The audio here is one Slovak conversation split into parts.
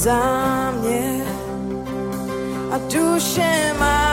za mě a duše má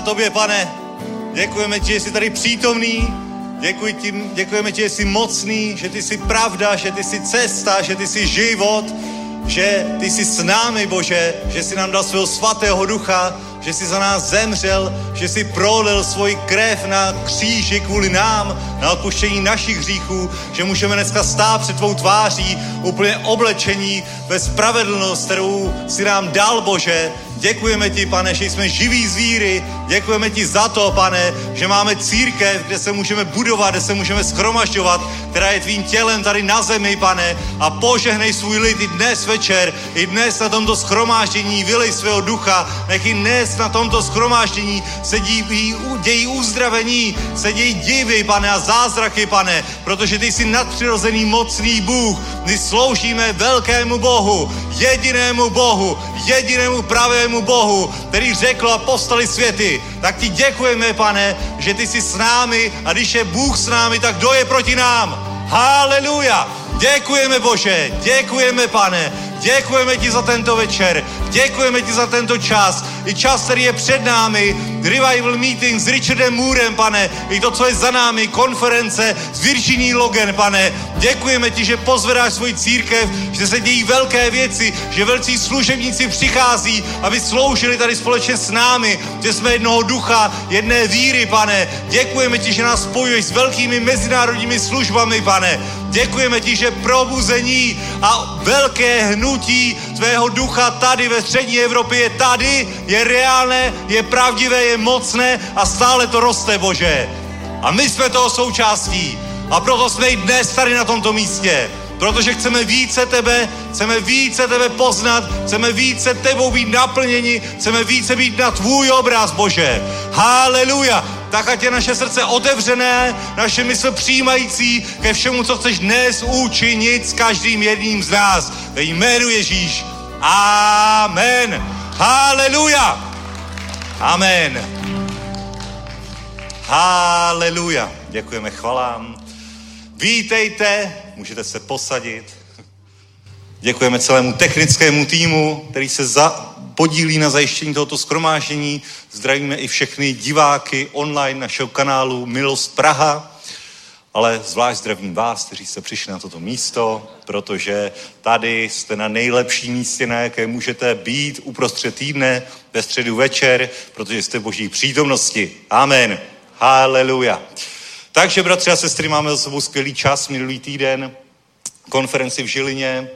Sláva tobě, pane. Děkujeme ti, že jsi tady přítomný. Děkuji ti, děkujeme ti, že jsi mocný, že ty jsi pravda, že ty jsi cesta, že ty jsi život, že ty jsi s námi, Bože, že jsi nám dal svého svatého ducha, že jsi za nás zemřel, že jsi prolil svoji krev na kříži kvůli nám, na odpuštění našich hříchů, že můžeme dneska stát před tvou tváří úplně oblečení ve spravedlnost, kterou si nám dal, Bože, Děkujeme ti, pane, že jsme živí zvíry. Děkujeme ti za to, pane, že máme církev, kde se můžeme budovat, kde se můžeme schromažďovat, která je tvým tělem tady na zemi, pane. A požehnej svůj lid i dnes večer, i dnes na tomto schromáždění, vylej svého ducha. Nech i dnes na tomto schromáždění se dějí, uzdravení, se dějí divy, pane, a zázraky, pane, protože ty jsi nadpřirozený mocný Bůh. My sloužíme velkému Bohu, jedinému Bohu, jedinému pravému Bohu, který řekl a postali světy. Tak ti děkujeme, pane, že ty jsi s námi a když je Bůh s námi, tak kdo je proti nám? Haleluja! Děkujeme, Bože, děkujeme, pane, děkujeme ti za tento večer, děkujeme ti za tento čas, i čas, který je před námi, revival meeting s Richardem Moorem, pane, i to, co je za námi, konference s Virginie Logan, pane, děkujeme ti, že pozvedáš svoji církev, že se dějí velké věci, že velcí služebníci přichází, aby sloužili tady společně s námi, že jsme jednoho ducha, jedné víry, pane, děkujeme ti, že nás spojuješ s velkými mezinárodními službami, pane, Děkujeme ti, že probuzení a velké hnutí tvého ducha tady ve střední Evropě je tady, je reálné, je pravdivé, je mocné a stále to roste, Bože. A my jsme toho součástí. A proto jsme i dnes tady na tomto místě. Protože chceme více tebe, chceme více tebe poznat, chceme více tebou být naplněni, chceme více být na tvůj obraz, Bože. Haleluja tak ať je naše srdce otevřené, naše mysl přijímající ke všemu, co chceš dnes učinit s každým jedním z nás. Ve jménu Ježíš. Amen. Haleluja. Amen. Haleluja. Děkujeme chvalám. Vítejte, můžete se posadit. Děkujeme celému technickému týmu, který se za, podílí na zajištění tohoto skromáždění. Zdravíme i všechny diváky online našeho kanálu Milost Praha ale zvlášť zdravím vás, kteří jste přišli na toto místo, protože tady jste na nejlepším místě, na jaké můžete být uprostřed týdne, ve středu večer, protože jste v boží přítomnosti. Amen. Haleluja. Takže, bratři a sestry, máme za sebou skvělý čas minulý týden, konferenci v Žilině.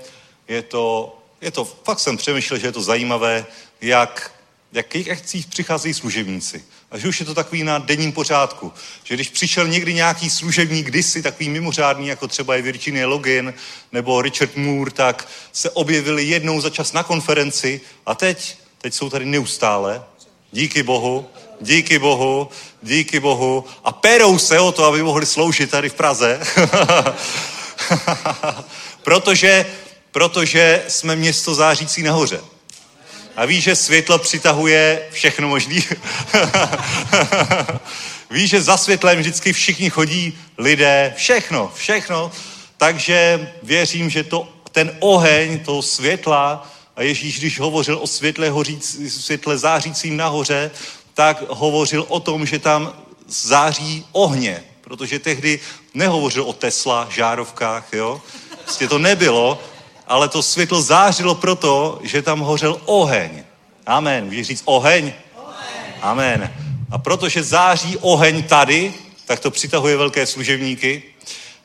Je to, je to, fakt jsem přemýšlel, že je to zajímavé, jak, jak, jak přicházejí služebníci. A že už je to takový na denním pořádku. Že když přišel někdy nějaký služebník kdysi, takový mimořádný, jako třeba je Virginia Login nebo Richard Moore, tak se objevili jednou za čas na konferenci a teď, teď jsou tady neustále. Díky Bohu, díky Bohu, díky Bohu. A perou se o to, aby mohli sloužit tady v Praze. protože, protože jsme město zářící nahoře. A víš, že světlo přitahuje všechno možný. víš, že za světlem vždycky všichni chodí lidé, všechno, všechno. Takže věřím, že to, ten oheň toho světla, a Ježíš, když hovořil o světle, hoříc, světle zářícím nahoře, tak hovořil o tom, že tam září ohně, protože tehdy nehovořil o Tesla, žárovkách, jo. Prostě to nebylo, ale to světlo zářilo proto, že tam hořel oheň. Amen. Můžeš říct oheň? oheň? Amen. A protože září oheň tady, tak to přitahuje velké služebníky.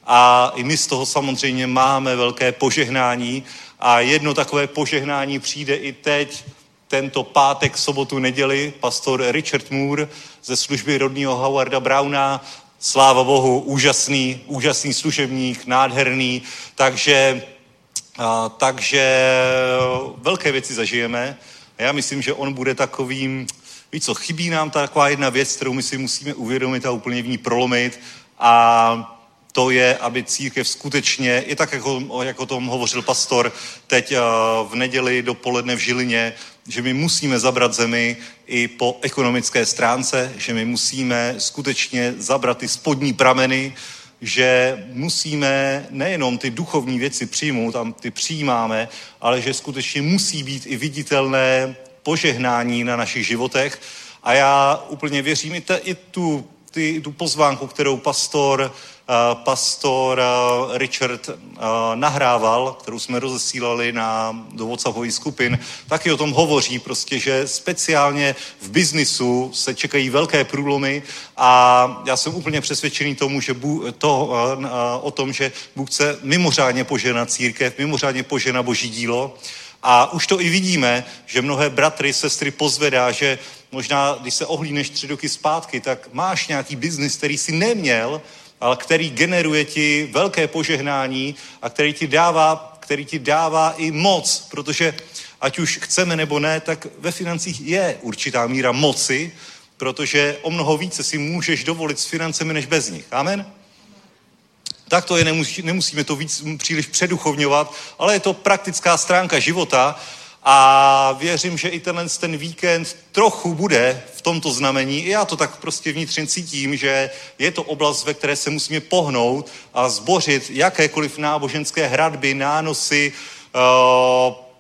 A i my z toho samozřejmě máme velké požehnání. A jedno takové požehnání přijde i teď, tento pátek, sobotu, neděli, pastor Richard Moore ze služby rodního Howarda Browna. Sláva Bohu, úžasný, úžasný služebník, nádherný. Takže a, takže velké věci zažijeme. A já myslím, že on bude takovým, víš co, chybí nám taková jedna věc, kterou my si musíme uvědomit a úplně v ní prolomit. A to je, aby církev skutečně, i tak, jako, jako o tom hovořil pastor teď v neděli dopoledne v Žilině, že my musíme zabrat zemi i po ekonomické stránce, že my musíme skutečně zabrat ty spodní prameny, že musíme nejenom ty duchovní věci přijmout, tam ty přijímáme, ale že skutečně musí být i viditelné požehnání na našich životech. A já úplně věřím i, te, i tu, ty, tu pozvánku, kterou pastor pastor Richard nahrával, kterou jsme rozesílali na, do WhatsAppových skupin, taky o tom hovoří prostě, že speciálně v biznisu se čekají velké průlomy a já jsem úplně přesvědčený tomu, že Bůh, to, o tom, že Bůh chce mimořádně poženat církev, mimořádně poženat boží dílo. A už to i vidíme, že mnohé bratry, sestry pozvedá, že možná, když se ohlíneš tři roky zpátky, tak máš nějaký biznis, který si neměl, ale který generuje ti velké požehnání a který ti dává, který ti dává i moc, protože ať už chceme nebo ne, tak ve financích je určitá míra moci, protože o mnoho více si můžeš dovolit s financemi než bez nich. Amen? Tak to je, nemusí, nemusíme to víc příliš předuchovňovat, ale je to praktická stránka života a věřím, že i tenhle ten víkend trochu bude v tomto znamení. I já to tak prostě vnitřně cítím, že je to oblast, ve které se musíme pohnout a zbořit jakékoliv náboženské hradby, nánosy, eh,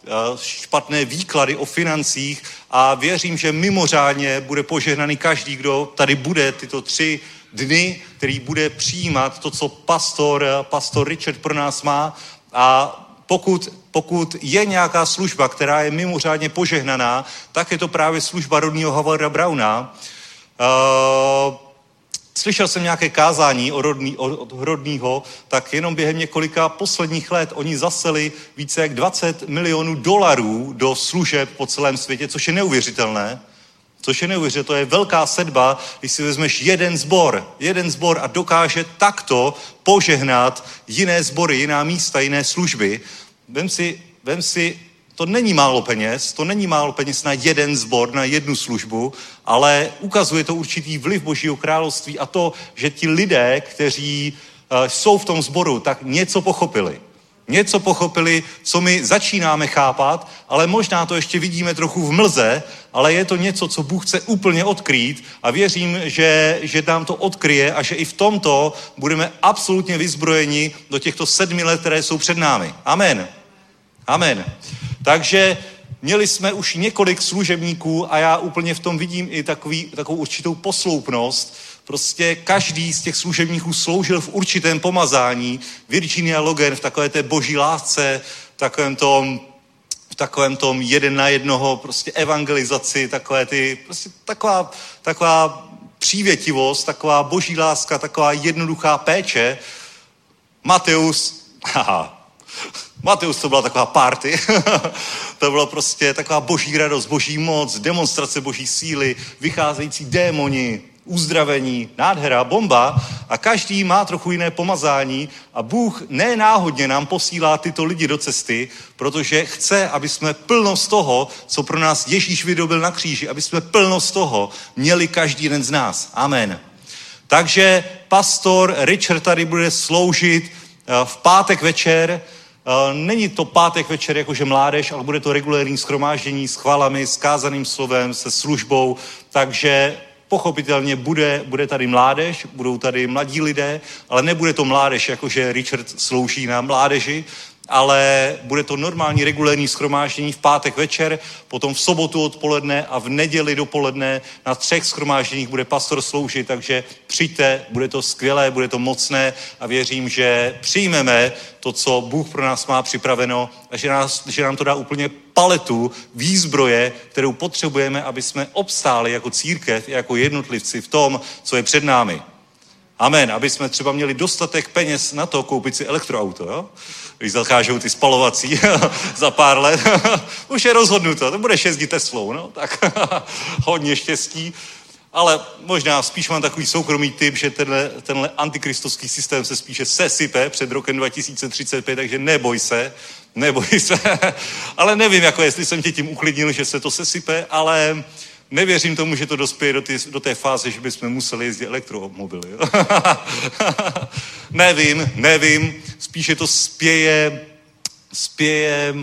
eh, špatné výklady o financích a věřím, že mimořádně bude požehnaný každý, kdo tady bude tyto tři dny, který bude přijímat to, co pastor, pastor Richard pro nás má a pokud, pokud je nějaká služba, která je mimořádně požehnaná, tak je to právě služba rodního Howarda Browna. Uh, slyšel jsem nějaké kázání o rodný, od rodního, tak jenom během několika posledních let oni zaseli více jak 20 milionů dolarů do služeb po celém světě, což je neuvěřitelné. Což je neuvěřitelné, to je velká sedba, když si vezmeš jeden zbor, jeden zbor a dokáže takto požehnat jiné sbory, jiná místa, jiné služby. Vem si, vem si, to není málo peněz, to není málo peněz na jeden zbor, na jednu službu, ale ukazuje to určitý vliv Božího království a to, že ti lidé, kteří uh, jsou v tom sboru, tak něco pochopili něco pochopili, co my začínáme chápat, ale možná to ještě vidíme trochu v mlze, ale je to něco, co Bůh chce úplně odkrýt a věřím, že, že nám to odkryje a že i v tomto budeme absolutně vyzbrojeni do těchto sedmi let, které jsou před námi. Amen. Amen. Takže měli jsme už několik služebníků a já úplně v tom vidím i takový, takovou určitou posloupnost. Prostě každý z těch služebníků sloužil v určitém pomazání. Virginia Logan v takové té boží lásce, v takovém tom, v takovém tom jeden na jednoho prostě evangelizaci, takové ty, prostě taková, taková přívětivost, taková boží láska, taková jednoduchá péče. Mateus, haha, Mateus to byla taková party. to bylo prostě taková boží radost, boží moc, demonstrace boží síly, vycházející démoni, uzdravení, nádhera, bomba a každý má trochu jiné pomazání a Bůh nenáhodně nám posílá tyto lidi do cesty, protože chce, aby jsme plnost toho, co pro nás Ježíš vydobil na kříži, aby jsme plnost toho měli každý jeden z nás. Amen. Takže pastor Richard tady bude sloužit eh, v pátek večer, Eh, není to pátek večer jakože mládež, ale bude to regulérní schromáždění s chvalami, s kázaným slovem, se službou, takže pochopitelně bude, bude tady mládež, budou tady mladí lidé, ale nebude to mládež, jakože Richard slouží na mládeži, ale bude to normální regulérní schromáždění v pátek večer, potom v sobotu odpoledne a v neděli dopoledne na třech schromážděních bude pastor sloužit, takže přijďte, bude to skvělé, bude to mocné a věřím, že přijmeme to, co Bůh pro nás má připraveno a že, nás, že nám to dá úplně paletu výzbroje, kterou potřebujeme, aby jsme obstáli jako církev, jako jednotlivci v tom, co je před námi. Amen. Aby jsme třeba měli dostatek peněz na to koupit si elektroauto, jo? Když zakážou ty spalovací za pár let. Už je rozhodnuto, to budeš jezdit Teslou, no? Tak hodně štěstí. Ale možná spíš mám takový soukromý typ, že tenhle, tenhle antikristovský systém se spíše sesype před rokem 2035, takže neboj se, neboj se. ale nevím, jako jestli jsem tě tím uklidnil, že se to sesype, ale Nevěřím tomu, že to dospěje do, ty, do té fáze, že bychom museli jezdit elektromobily. nevím, nevím. Spíše to spěje, spěje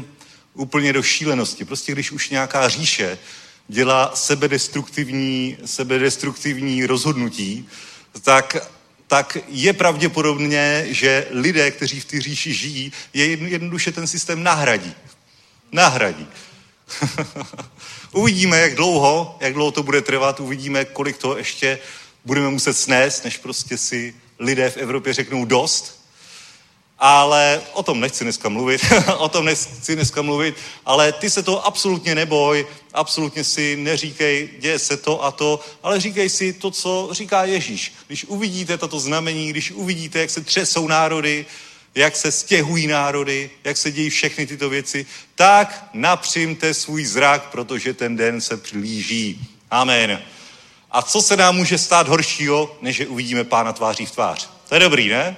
úplně do šílenosti. Prostě když už nějaká říše dělá sebedestruktivní, sebedestruktivní rozhodnutí, tak, tak je pravděpodobně, že lidé, kteří v té říši žijí, je jednoduše ten systém nahradí. Nahradí. Uvidíme, jak dlouho, jak dlouho to bude trvat, uvidíme, kolik to ještě budeme muset snést, než prostě si lidé v Evropě řeknou dost. Ale o tom nechci dneska mluvit, o tom nechci dneska mluvit, ale ty se to absolutně neboj, absolutně si neříkej, děje se to a to, ale říkej si to, co říká Ježíš. Když uvidíte tato znamení, když uvidíte, jak se třesou národy, jak se stěhují národy, jak se dějí všechny tyto věci, tak napřimte svůj zrak, protože ten den se přilíží. Amen. A co se nám může stát horšího, než že uvidíme pána tváří v tvář? To je dobrý, ne?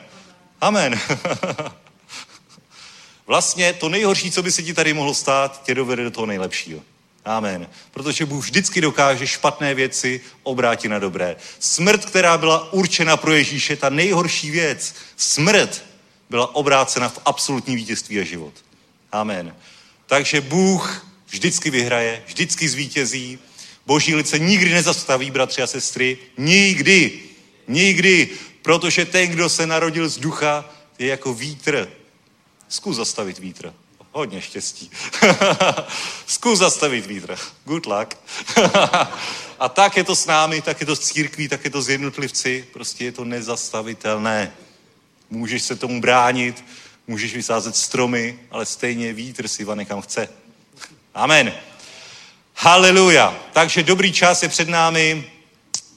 Amen. vlastně to nejhorší, co by se ti tady mohlo stát, tě dovede do toho nejlepšího. Amen. Protože Bůh vždycky dokáže špatné věci obrátit na dobré. Smrt, která byla určena pro Ježíše, ta nejhorší věc, smrt, byla obrácena v absolutní vítězství a život. Amen. Takže Bůh vždycky vyhraje, vždycky zvítězí. Boží lice nikdy nezastaví, bratři a sestry. Nikdy. Nikdy. Protože ten, kdo se narodil z ducha, je jako vítr. Zkus zastavit vítr. Hodně štěstí. Zkus zastavit vítr. Good luck. a tak je to s námi, tak je to s církví, tak je to s jednotlivci. Prostě je to nezastavitelné. Můžeš se tomu bránit, můžeš vysázet stromy, ale stejně vítr si vane kam chce. Amen. Haleluja. Takže dobrý čas je před námi,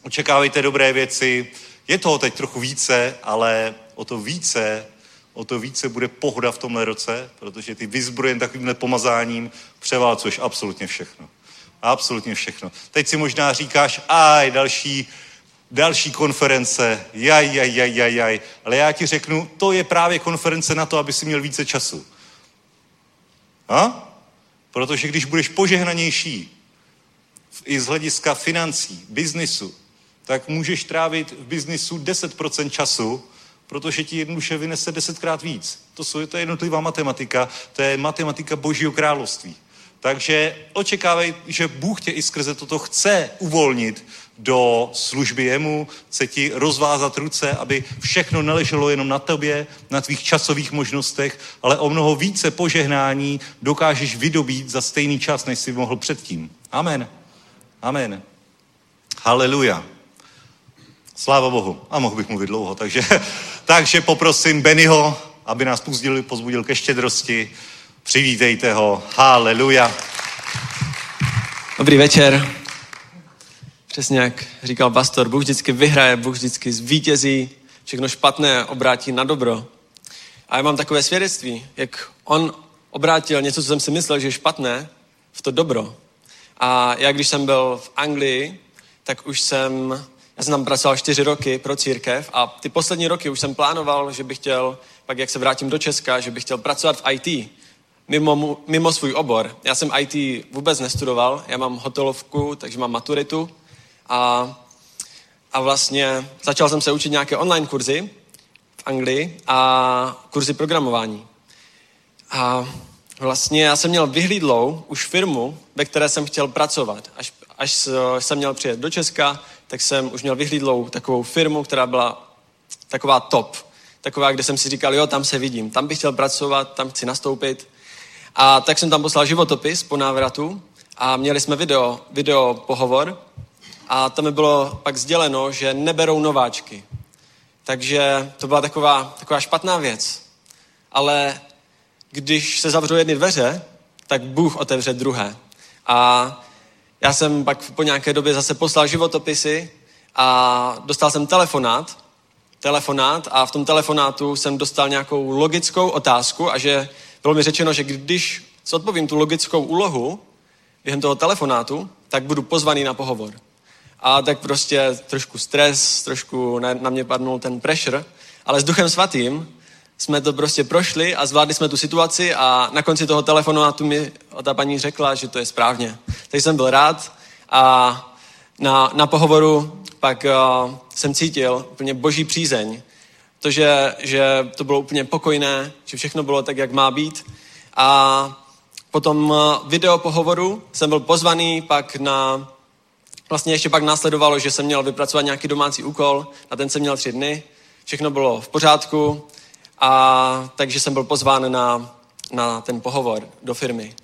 očekávejte dobré věci. Je toho teď trochu více, ale o to více, o to více bude pohoda v tomhle roce, protože ty vyzbrojen takovýmhle pomazáním převálcuješ absolutně všechno. Absolutně všechno. Teď si možná říkáš, aj, další další konference, jaj, jaj, jaj, jaj, jaj. Ale já ti řeknu, to je právě konference na to, aby si měl více času. A? Protože když budeš požehnanější i z hlediska financí, biznisu, tak můžeš trávit v biznisu 10% času, protože ti jednoduše vynese desetkrát víc. To, jsou, to je jednotlivá matematika, to je matematika Božího království. Takže očekávej, že Bůh tě i skrze toto chce uvolnit do služby jemu, chce ti rozvázat ruce, aby všechno neleželo jenom na tobě, na tvých časových možnostech, ale o mnoho více požehnání dokážeš vydobít za stejný čas, než jsi mohl předtím. Amen. Amen. Haleluja. Sláva Bohu. A mohl bych mluvit dlouho, takže, takže poprosím Bennyho, aby nás pozbudil, pozbudil ke štědrosti. Přivítejte ho. Haleluja. Dobrý večer. Přesně jak říkal pastor, Bůh vždycky vyhraje, Bůh vždycky zvítězí, všechno špatné obrátí na dobro. A já mám takové svědectví, jak on obrátil něco, co jsem si myslel, že je špatné, v to dobro. A já, když jsem byl v Anglii, tak už jsem, já jsem tam pracoval čtyři roky pro církev a ty poslední roky už jsem plánoval, že bych chtěl, pak jak se vrátím do Česka, že bych chtěl pracovat v IT, mimo, mimo svůj obor. Já jsem IT vůbec nestudoval, já mám hotelovku, takže mám maturitu a, a vlastně začal jsem se učit nějaké online kurzy v Anglii a kurzy programování. A vlastně já jsem měl vyhlídlou už firmu, ve které jsem chtěl pracovat. Až, až jsem měl přijet do Česka, tak jsem už měl vyhlídlou takovou firmu, která byla taková top. Taková, kde jsem si říkal, jo, tam se vidím, tam bych chtěl pracovat, tam chci nastoupit. A tak jsem tam poslal životopis po návratu a měli jsme video, video pohovor a tam mi bylo pak sděleno, že neberou nováčky. Takže to byla taková, taková špatná věc. Ale když se zavřou jedny dveře, tak Bůh otevře druhé. A já jsem pak po nějaké době zase poslal životopisy a dostal jsem telefonát, telefonát a v tom telefonátu jsem dostal nějakou logickou otázku a že bylo mi řečeno, že když odpovím tu logickou úlohu během toho telefonátu, tak budu pozvaný na pohovor. A tak prostě trošku stres, trošku na, na mě padnul ten pressure, ale s Duchem Svatým jsme to prostě prošli a zvládli jsme tu situaci a na konci toho telefonátu mi ta paní řekla, že to je správně. Takže jsem byl rád a na, na pohovoru pak uh, jsem cítil úplně boží přízeň. To, že, že to bylo úplně pokojné, že všechno bylo tak, jak má být. A potom uh, video pohovoru jsem byl pozvaný pak na Vlastně ještě pak následovalo, že jsem měl vypracovat nějaký domácí úkol, na ten jsem měl tři dny, všechno bylo v pořádku, a takže jsem byl pozván na, na ten pohovor do firmy.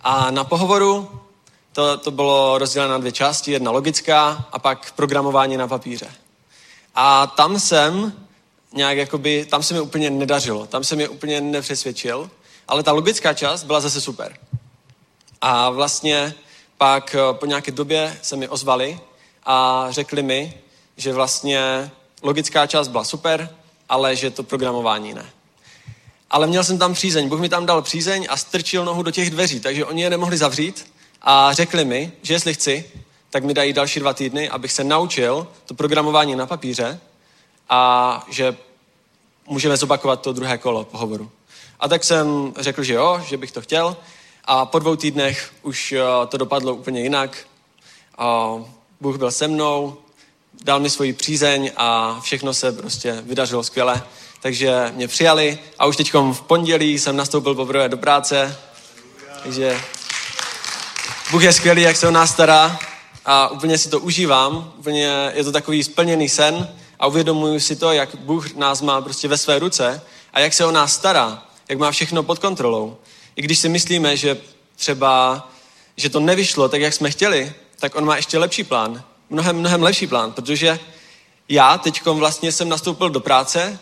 A na pohovoru to, to bylo rozděleno na dvě části, jedna logická a pak programování na papíře. A tam jsem nějak jakoby, tam se mi úplně nedařilo, tam se mi úplně nepřesvědčil, ale ta logická část byla zase super. A vlastně pak eh, po nějaké době se mi ozvali a řekli mi, že vlastně logická část byla super, ale že to programování ne. Ale měl jsem tam přízeň, Bůh mi tam dal přízeň a strčil nohu do těch dveří, takže oni je nemohli zavřít a řekli mi, že jestli chci, tak mi dají další dva týdny, abych se naučil to programování na papíře a že můžeme zopakovat to druhé kolo pohovoru. A tak jsem řekl, že jo, že bych to chtěl a po dvou týdnech už eh, to dopadlo úplně jinak. Bůh byl se mnou, dal mi svoji přízeň a všechno se prostě vydařilo skvěle. Takže mě přijali a už teď v pondělí jsem nastoupil poprvé do práce. Takže Bůh je skvělý, jak se o nás stará a úplně si to užívám. Úplně je to takový splněný sen a uvědomuji si to, jak Bůh nás má prostě ve své ruce a jak se o nás stará, jak má všechno pod kontrolou. I když si myslíme, že třeba, že to nevyšlo tak, jak jsme chtěli, tak on má ještě lepší plán. Mnohem, mnohem lepší plán, protože já teď vlastně jsem nastoupil do práce,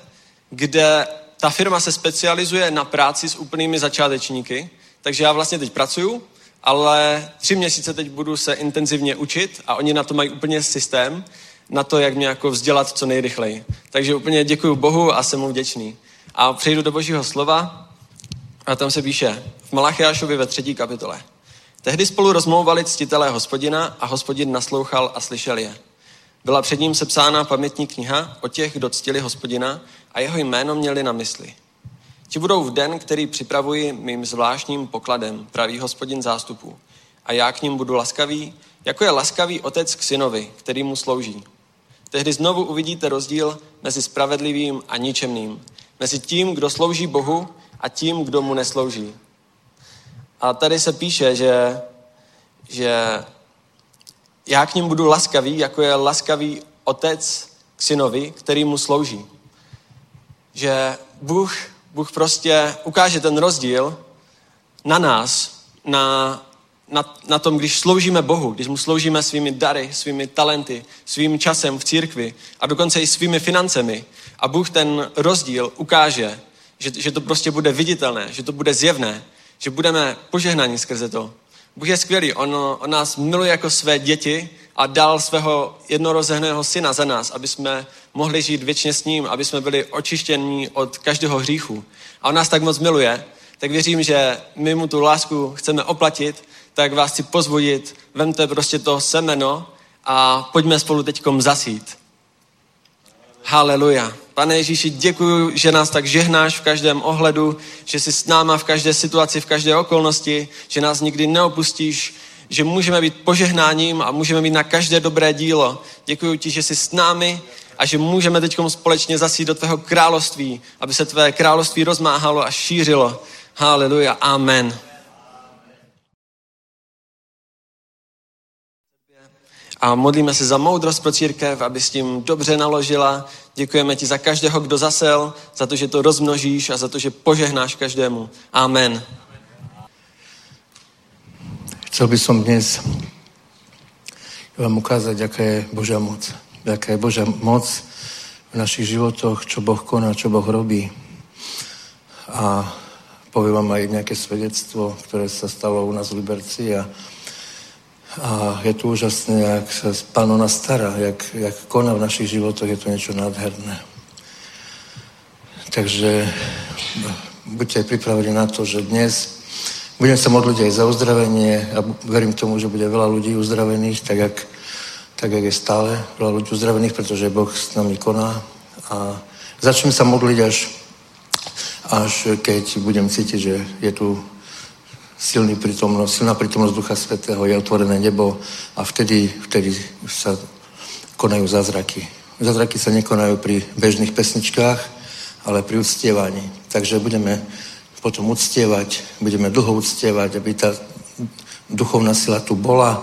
kde ta firma se specializuje na práci s úplnými začátečníky, takže já vlastně teď pracuju, ale tři měsíce teď budu se intenzivně učit a oni na to mají úplně systém, na to, jak mě jako vzdělat co nejrychleji. Takže úplně děkuji Bohu a jsem mu vděčný. A přejdu do božího slova a tam se píše v Malachiášovi ve třetí kapitole. Tehdy spolu rozmlouvali ctitelé hospodina a hospodin naslouchal a slyšel je. Byla před ním sepsána pamětní kniha o těch, kdo ctili hospodina a jeho jméno měli na mysli. Ti budou v den, který připravuji mým zvláštním pokladem, pravý hospodin zástupů. A já k ním budu laskavý, jako je laskavý otec k synovi, který mu slouží. tehdy znovu uvidíte rozdíl mezi spravedlivým a ničemným. Mezi tím, kdo slouží Bohu a tím, kdo mu neslouží. A tady se píše, že, že já k ním budu laskavý, jako je laskavý otec k synovi, který mu slouží. Že Bůh, Bůh prostě ukáže ten rozdíl na nás, na, na, na tom, když sloužíme Bohu, když mu sloužíme svými dary, svými talenty, svým časem v církvi a dokonce i svými financemi. A Bůh ten rozdíl ukáže, že, že to prostě bude viditelné, že to bude zjevné, že budeme požehnaní skrze to. Bůh je skvělý, on, on nás miluje jako své děti a dal svého jednorozeného syna za nás, aby jsme mohli žít věčně s ním, aby jsme byli očištěni od každého hříchu. A on nás tak moc miluje, tak věřím, že my mu tu lásku chceme oplatit, tak vás chci pozvodit, vemte prostě to semeno a pojďme spolu teďkom zasít. Haleluja. Pane Ježíši, děkuji, že nás tak žehnáš v každém ohledu, že jsi s náma v každé situaci, v každé okolnosti, že nás nikdy neopustíš, že můžeme být požehnáním a můžeme být na každé dobré dílo. Děkuji ti, že jsi s námi a že můžeme teď společně zasít do tvého království, aby se tvé království rozmáhalo a šířilo. Haleluja. Amen. A modlíme se za moudrost pro církev, aby s tím dobře naložila. Děkujeme ti za každého, kdo zasel, za to, že to rozmnožíš a za to, že požehnáš každému. Amen. Chcel by som dnes vám ukázať, aká je Božia moc. Aká je Božia moc v našich životoch, čo Boh koná, čo Boh robí. A poviem vám aj nejaké svedectvo, ktoré sa stalo u nás v Liberci a, a je to úžasné, jak sa Pán o nás stará, jak, jak koná v našich životoch, je to niečo nádherné. Takže buďte aj pripravení na to, že dnes budem sa modliť aj za uzdravenie a verím tomu, že bude veľa ľudí uzdravených, tak jak, tak jak je stále veľa ľudí uzdravených, pretože Boh s nami koná. A začnem sa modliť až, až keď budem cítiť, že je tu silný prítomnosť, silná prítomnosť Ducha Svetého, je otvorené nebo a vtedy, vtedy sa konajú zázraky. Zázraky sa nekonajú pri bežných pesničkách, ale pri uctievaní. Takže budeme potom uctievať, budeme dlho uctievať, aby tá duchovná sila tu bola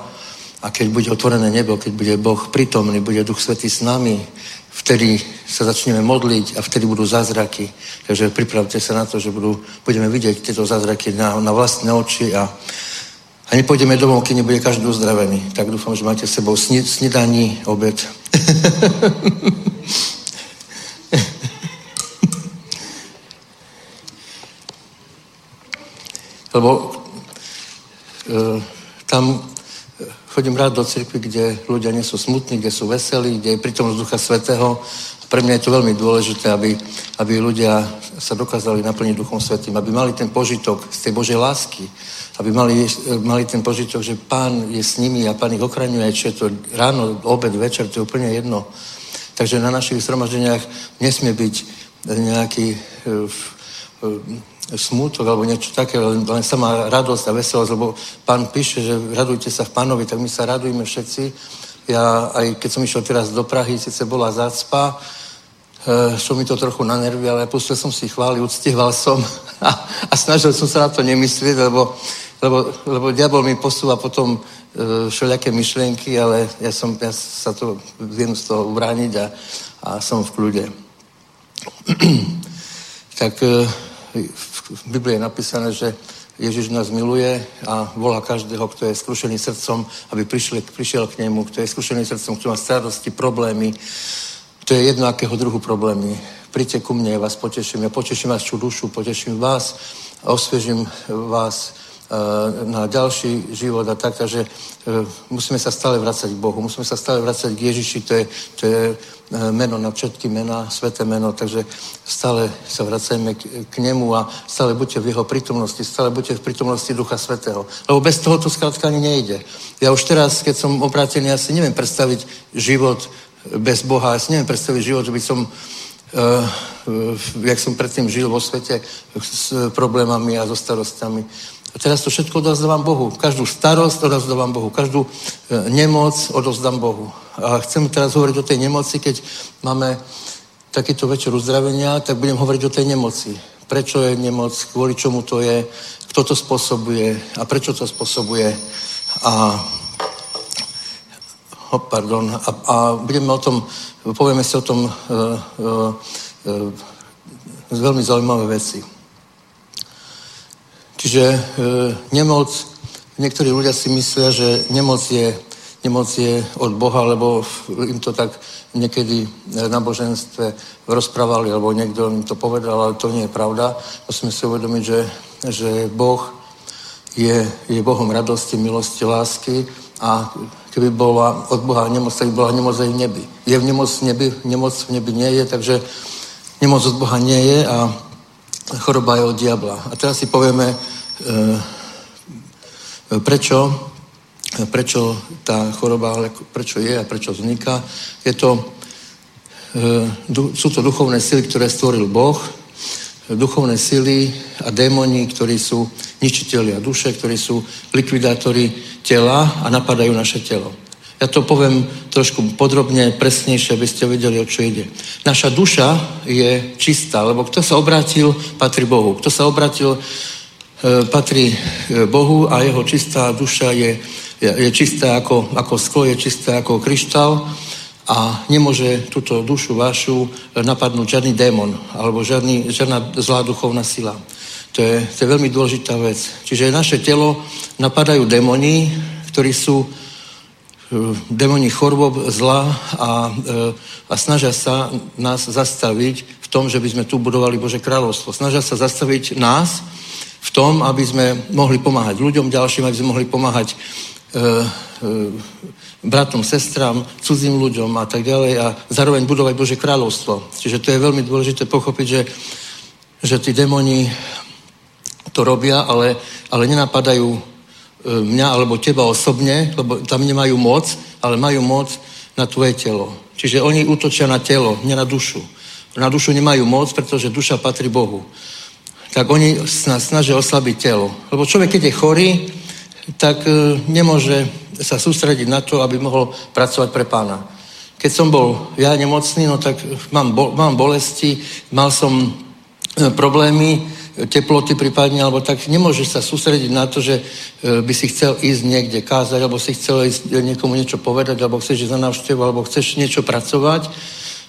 a keď bude otvorené nebo, keď bude Boh prítomný, bude Duch Svetý s nami, vtedy sa začneme modliť a vtedy budú zázraky. Takže pripravte sa na to, že budú, budeme vidieť tieto zázraky na, na vlastné oči a, a nepôjdeme domov, keď nebude každý uzdravený. Tak dúfam, že máte s sebou sni, snidaní, obed. Lebo e, tam chodím rád do cirkvi, kde ľudia nie sú smutní, kde sú veselí, kde je prítomnosť Ducha Svetého. Pre mňa je to veľmi dôležité, aby, aby ľudia sa dokázali naplniť Duchom Svetým, aby mali ten požitok z tej Božej lásky, aby mali, mali ten požitok, že Pán je s nimi a Pán ich ochraňuje, či je to ráno, obed, večer, to je úplne jedno. Takže na našich zhromaždeniach nesmie byť nejaký uh, smútok alebo niečo také, len, len samá radosť a veselosť, lebo pán píše, že radujte sa v pánovi, tak my sa radujeme všetci. Ja, aj keď som išiel teraz do Prahy, síce bola zácpa, e, šlo mi to trochu na nervy, ale pustil som si chváli, uctieval som a, a snažil som sa na to nemyslieť, lebo, lebo, lebo diabol mi posúva potom e, všelijaké myšlienky, ale ja, som, ja sa to viem z toho ubrániť a, a som v kľude. tak e, v Biblii je napísané, že Ježiš nás miluje a volá každého, kto je skrušený srdcom, aby prišiel, prišiel k nemu, kto je skrušený srdcom, kto má starosti, problémy. To je jedno, akého druhu problémy. Príďte ku mne, ja vás poteším. Ja poteším vás dušu, poteším vás a osviežím vás na ďalší život a tak, takže eh, musíme sa stále vracať k Bohu, musíme sa stále vracať k Ježiši, to je, to je eh, meno na všetky mená, sveté meno, takže stále sa vracajme k, k nemu a stále buďte v jeho prítomnosti, stále buďte v prítomnosti Ducha Svetého. Lebo bez toho to skrátka ani nejde. Ja už teraz, keď som obrátený, ja si neviem predstaviť život bez Boha, ja si neviem predstaviť život, že by som uh, jak som predtým žil vo svete s problémami a so starostami teraz to všetko odozdávam Bohu. Každú starosť odozdávam Bohu. Každú e, nemoc odozdám Bohu. A chcem teraz hovoriť o tej nemoci, keď máme takýto večer uzdravenia, tak budem hovoriť o tej nemoci. Prečo je nemoc, kvôli čomu to je, kto to spôsobuje a prečo to spôsobuje. A oh, pardon, a, a budeme o tom, povieme si o tom uh, uh, uh, veľmi zaujímavé veci. Čiže e, nemoc, niektorí ľudia si myslia, že nemoc je, nemoc je od Boha, lebo im to tak niekedy v náboženstve rozprávali, alebo niekto im to povedal, ale to nie je pravda. Musíme si uvedomiť, že, že Boh je, je Bohom radosti, milosti, lásky a keby bola od Boha nemoc, tak by bola nemoc aj v nebi. Je v nemoc v nebi, nemoc v nebi nie je, takže nemoc od Boha nie je a choroba je od diabla. A teraz si povieme, e, prečo, prečo tá choroba, prečo je a prečo vzniká. Je to, e, sú to duchovné sily, ktoré stvoril Boh, duchovné sily a démoni, ktorí sú ničiteľi a duše, ktorí sú likvidátori tela a napadajú naše telo. Ja to poviem trošku podrobne, presnejšie, aby ste vedeli, o čo ide. Naša duša je čistá, lebo kto sa obrátil, patrí Bohu. Kto sa obrátil, e, patrí e, Bohu a jeho čistá duša je, je, je čistá ako, ako sklo, je čistá ako kryštál a nemôže túto dušu vašu napadnúť žiadny démon alebo žiadny, žiadna zlá duchovná sila. To je, to je veľmi dôležitá vec. Čiže naše telo napadajú démoni, ktorí sú e, démoni chorob, zla a, e, a snažia sa nás zastaviť v tom, že by sme tu budovali Bože kráľovstvo. Snažia sa zastaviť nás v tom, aby sme mohli pomáhať ľuďom ďalším, aby sme mohli pomáhať e, e, bratom, sestram, cudzím ľuďom a tak ďalej a zároveň budovať Bože kráľovstvo. Čiže to je veľmi dôležité pochopiť, že, že tí demoni to robia, ale, ale nenapadajú e, mňa alebo teba osobne, lebo tam nemajú moc, ale majú moc na tvoje telo. Čiže oni útočia na telo, nie na dušu. Na dušu nemajú moc, pretože duša patrí Bohu. Tak oni nás snažia oslabiť telo. Lebo človek, keď je chorý, tak e, nemôže sa sústrediť na to, aby mohol pracovať pre pána. Keď som bol ja nemocný, no tak mám, bo, mám bolesti, mal som e, problémy, teploty prípadne, alebo tak nemôžeš sa sústrediť na to, že e, by si chcel ísť niekde kázať, alebo si chcel ísť niekomu niečo povedať, alebo chceš ísť na návštevu, alebo chceš niečo pracovať,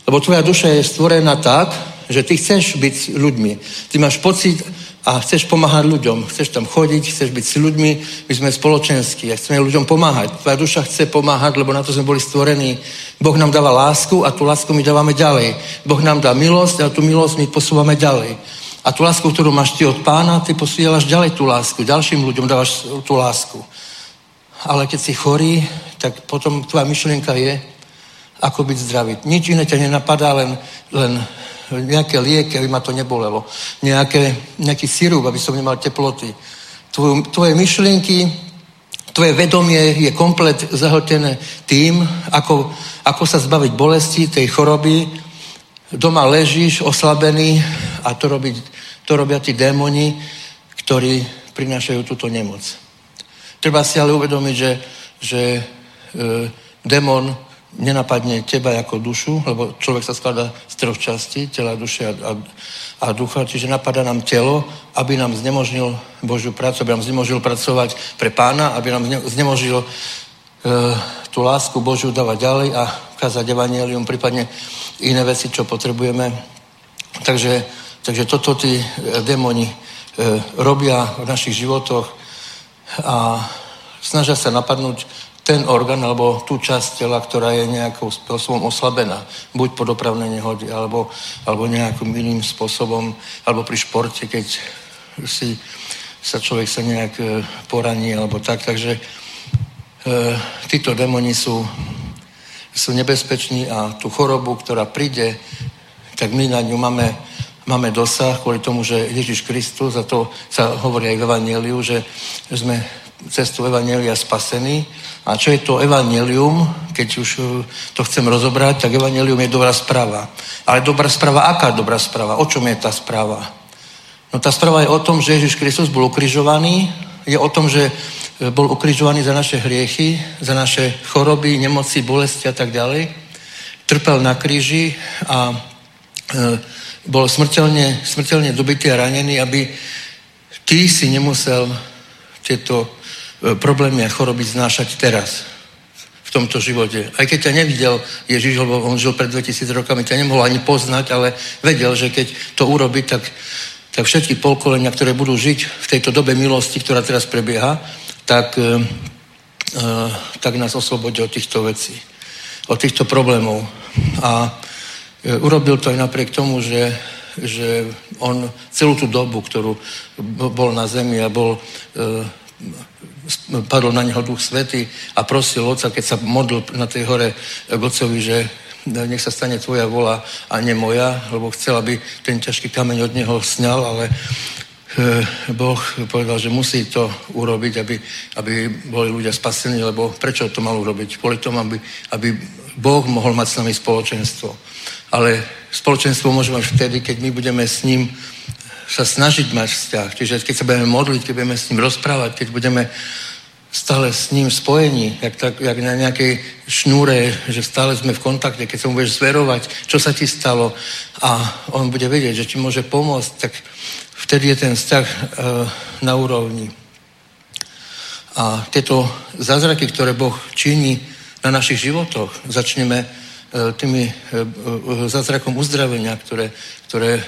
lebo tvoja duša je stvorená tak, že ty chceš byť s ľuďmi. Ty máš pocit, a chceš pomáhať ľuďom, chceš tam chodiť, chceš byť s ľuďmi, my sme spoločenskí a chceme ľuďom pomáhať. Tvoja duša chce pomáhať, lebo na to sme boli stvorení. Boh nám dáva lásku a tú lásku my dávame ďalej. Boh nám dá milosť a tú milosť my posúvame ďalej. A tú lásku, ktorú máš ty od pána, ty posúvaš ďalej tú lásku. Ďalším ľuďom dávaš tú lásku. Ale keď si chorý, tak potom tvoja myšlienka je, ako byť zdravý. Nič iné ťa nenapadá, len, len nejaké lieky, aby ma to nebolelo, nejaké, nejaký sirup, aby som nemal teploty. Tvoje, tvoje myšlienky, tvoje vedomie je komplet zahltené tým, ako, ako sa zbaviť bolesti, tej choroby. Doma ležíš oslabený a to, robí, to robia tí démoni, ktorí prinášajú túto nemoc. Treba si ale uvedomiť, že, že e, démon nenapadne teba ako dušu, lebo človek sa skladá z troch častí, tela, duše a, a, a ducha, čiže napadá nám telo, aby nám znemožnil Božiu prácu, aby nám znemožil pracovať pre pána, aby nám znemožil e, tú lásku Božiu dávať ďalej a kázať evanielium, prípadne iné veci, čo potrebujeme. Takže, takže toto tí e, démoni e, robia v našich životoch a snažia sa napadnúť ten orgán alebo tú časť tela, ktorá je nejakou spôsobom oslabená. Buď po dopravnej nehode, alebo, alebo nejakým iným spôsobom, alebo pri športe, keď si sa človek sa nejak e, poraní, alebo tak. Takže e, títo demoni sú, sú nebezpeční a tú chorobu, ktorá príde, tak my na ňu máme, máme dosah kvôli tomu, že Ježiš Kristus, a to sa hovorí aj v Evangeliu, že sme cestu Evangelia spasení. A čo je to Evangelium, keď už uh, to chcem rozobrať, tak Evangelium je dobrá správa. Ale dobrá správa, aká dobrá správa? O čom je tá správa? No tá správa je o tom, že Ježiš Kristus bol ukrižovaný je o tom, že bol ukrižovaný za naše hriechy, za naše choroby, nemoci, bolesti a tak ďalej. Trpel na kríži a e, bol smrteľne, smrteľne dobitý a ranený, aby ty si nemusel tieto problémy a choroby znášať teraz, v tomto živote. Aj keď ťa nevidel Ježiš, lebo on žil pred 2000 rokami, ťa nemohol ani poznať, ale vedel, že keď to urobí, tak, tak všetky polkolenia, ktoré budú žiť v tejto dobe milosti, ktorá teraz prebieha, tak, e, e, tak nás oslobodí od týchto vecí, od týchto problémov. A e, urobil to aj napriek tomu, že, že on celú tú dobu, ktorú bol na zemi a bol, padol na neho duch svety a prosil oca, keď sa modlil na tej hore k otcovi, že nech sa stane tvoja vola a nie moja, lebo chcel, aby ten ťažký kameň od neho sňal, ale Eh, boh povedal, že musí to urobiť, aby, aby boli ľudia spasení, lebo prečo to mal urobiť? Kvôli tomu, aby, aby Boh mohol mať s nami spoločenstvo. Ale spoločenstvo môže mať vtedy, keď my budeme s ním sa snažiť mať vzťah. Čiže keď sa budeme modliť, keď budeme s ním rozprávať, keď budeme stále s ním spojení, jak, tak, jak na nejakej šnúre, že stále sme v kontakte, keď sa mu budeš zverovať, čo sa ti stalo a on bude vedieť, že ti môže pomôcť, tak vtedy je ten vzťah e, na úrovni. A tieto zázraky, ktoré Boh činí na našich životoch, začneme e, tými e, zázrakom uzdravenia, ktoré, ktoré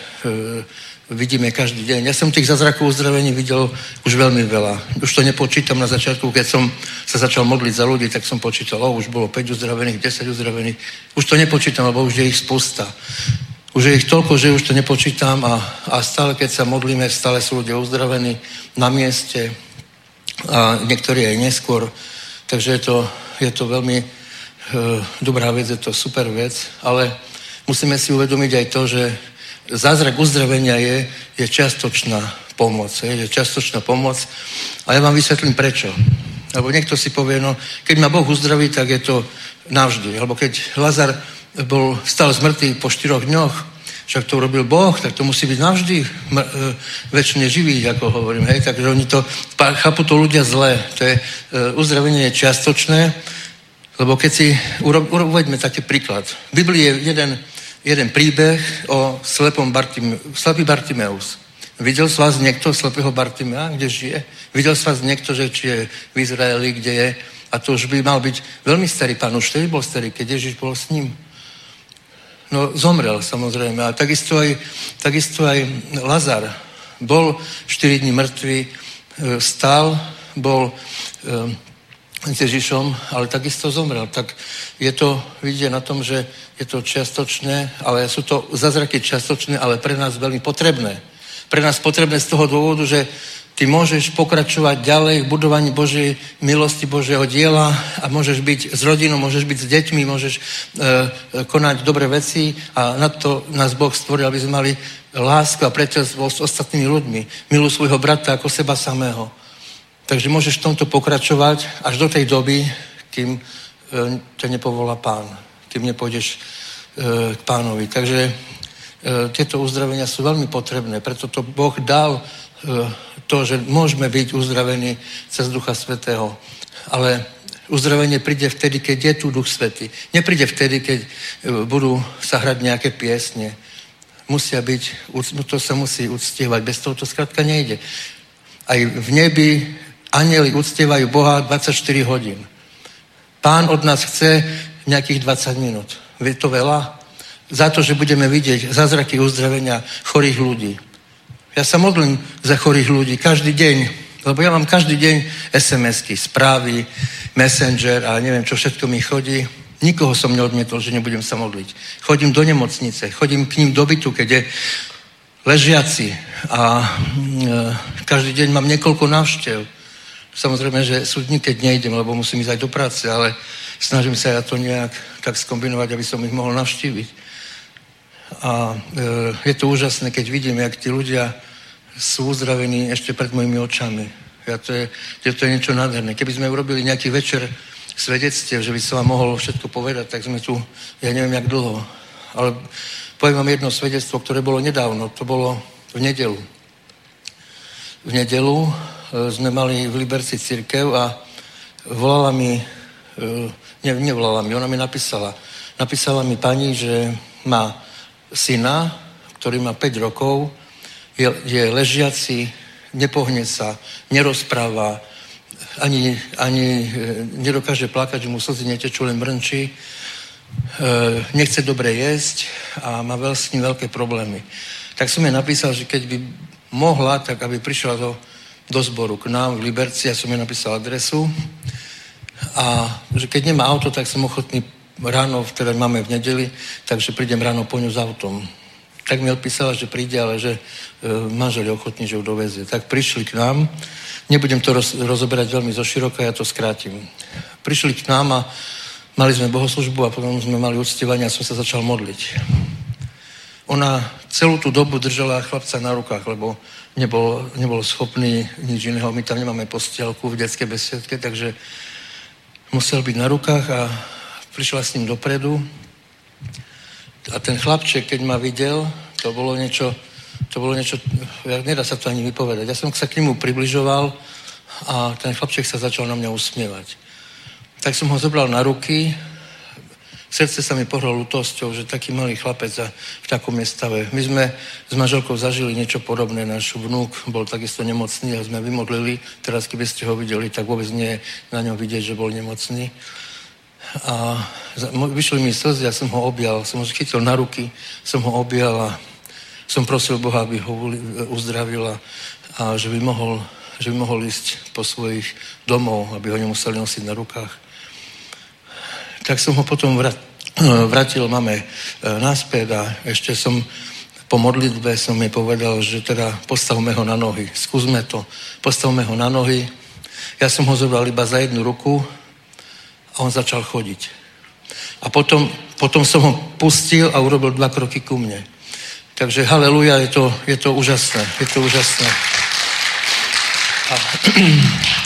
vidíme každý deň. Ja som tých zázrakov uzdravení videl už veľmi veľa. Už to nepočítam na začiatku, keď som sa začal modliť za ľudí, tak som počítal, o, už bolo 5 uzdravených, 10 uzdravených. Už to nepočítam, lebo už je ich spousta. Už je ich toľko, že už to nepočítam a, a stále, keď sa modlíme, stále sú ľudia uzdravení na mieste a niektorí aj neskôr. Takže je to, je to veľmi e, dobrá vec, je to super vec, ale musíme si uvedomiť aj to, že zázrak uzdravenia je, je čiastočná pomoc. Je, je čiastočná pomoc. A ja vám vysvetlím prečo. Lebo niekto si povie, no keď ma Boh uzdraví, tak je to navždy. Alebo keď Lazar bol, stal zmrtvý po štyroch dňoch, však to urobil Boh, tak to musí byť navždy e, väčšine živý, ako hovorím. Hej? Takže oni to, chápu to ľudia zle. To je, e, uzdravenie je čiastočné, lebo keď si, uveďme taký príklad. V Biblii je jeden, jeden príbeh o slepom Bartime, slepý Bartimeus. Videl z vás niekto slepého Bartimea, kde žije? Videl z vás niekto, že či je v Izraeli, kde je? A to už by mal byť veľmi starý pán. Už vtedy bol starý, keď Ježiš bol s ním. No zomrel samozrejme. A takisto aj, takisto aj Lazar bol 4 dní mŕtvý, e, stál, bol e, s Ježišom, ale takisto zomrel. Tak je to, vidíte na tom, že je to čiastočné, ale sú to zázraky čiastočné, ale pre nás veľmi potrebné. Pre nás potrebné z toho dôvodu, že Ty môžeš pokračovať ďalej v budovaní Božej milosti, Božieho diela a môžeš byť s rodinou, môžeš byť s deťmi, môžeš e, e, konať dobré veci a na to nás Boh stvoril, aby sme mali lásku a priateľstvo s ostatnými ľuďmi. Miluj svojho brata ako seba samého. Takže môžeš v tomto pokračovať až do tej doby, kým e, ťa nepovolá pán, kým nepôjdeš e, k pánovi. Takže e, tieto uzdravenia sú veľmi potrebné, preto to Boh dal to, že môžeme byť uzdravení cez Ducha Svetého. Ale uzdravenie príde vtedy, keď je tu Duch Svetý. Nepríde vtedy, keď budú sa hrať nejaké piesne. Musia byť, to sa musí uctievať. Bez toho to skrátka nejde. Aj v nebi anieli uctievajú Boha 24 hodín. Pán od nás chce nejakých 20 minút. Je to veľa? Za to, že budeme vidieť zázraky uzdravenia chorých ľudí. Ja sa modlím za chorých ľudí každý deň, lebo ja mám každý deň SMS-ky, správy, messenger a neviem, čo všetko mi chodí. Nikoho som neodmietol, že nebudem sa modliť. Chodím do nemocnice, chodím k ním do bytu, keď je ležiaci a e, každý deň mám niekoľko návštev. Samozrejme, že sú dní, keď nejdem, lebo musím ísť aj do práce, ale snažím sa ja to nejak tak skombinovať, aby som ich mohol navštíviť. A e, je to úžasné, keď vidím, jak tí ľudia sú uzdravení ešte pred mojimi očami. Ja to je, je to je niečo nádherné. Keby sme urobili nejaký večer svedectiev, že by som vám mohol všetko povedať, tak sme tu, ja neviem, jak dlho. Ale poviem vám jedno svedectvo, ktoré bolo nedávno. To bolo v nedelu. V nedelu, sme mali v Liberci církev a volala mi, e, ne, nevolala mi, ona mi napísala. Napísala mi pani, že má syna, ktorý má 5 rokov, je, je ležiaci, nepohne sa, nerozpráva, ani, ani e, nedokáže plakať, že mu slzy netečú, len mrnčí, nechce dobre jesť a má veľ, s ním veľké problémy. Tak som jej napísal, že keď by mohla, tak aby prišla do, do zboru k nám v Liberci, ja som jej napísal adresu a že keď nemá auto, tak som ochotný ráno, ktoré máme v nedeli, takže prídem ráno po ňu s autom. Tak mi odpísala, že príde, ale že e, manžel je ochotný, že ju dovezie. Tak prišli k nám, nebudem to roz, rozoberať veľmi zoširoka, ja to skrátim. Prišli k nám a mali sme bohoslužbu a potom sme mali uctievanie a som sa začal modliť. Ona celú tú dobu držala chlapca na rukách, lebo nebol, nebol schopný nič iného. My tam nemáme postielku v detskej besiedke, takže musel byť na rukách a prišla s ním dopredu. A ten chlapček, keď ma videl, to bolo niečo, to bolo niečo, nedá sa to ani vypovedať. Ja som sa k nemu približoval a ten chlapček sa začal na mňa usmievať. Tak som ho zobral na ruky, srdce sa mi pohlo lutosťou, že taký malý chlapec a v takom je stave. My sme s manželkou zažili niečo podobné. Náš vnúk bol takisto nemocný a sme vymodlili. Teraz, keby ste ho videli, tak vôbec nie na ňom vidieť, že bol nemocný. A vyšli mi slzy, ja som ho objal, som ho chytil na ruky, som ho objal a som prosil Boha, aby ho uzdravil a, a že, by mohol, že by mohol ísť po svojich domov, aby ho nemuseli nosiť na rukách. Tak som ho potom vrátil mame e, naspäť a ešte som po modlitbe som jej povedal, že teda postavme ho na nohy. Skúsme to. Postavme ho na nohy. Ja som ho zobral iba za jednu ruku, a on začal chodiť. A potom, potom som ho pustil a urobil dva kroky ku mne. Takže haleluja, je to, je to úžasné. Je to úžasné. A,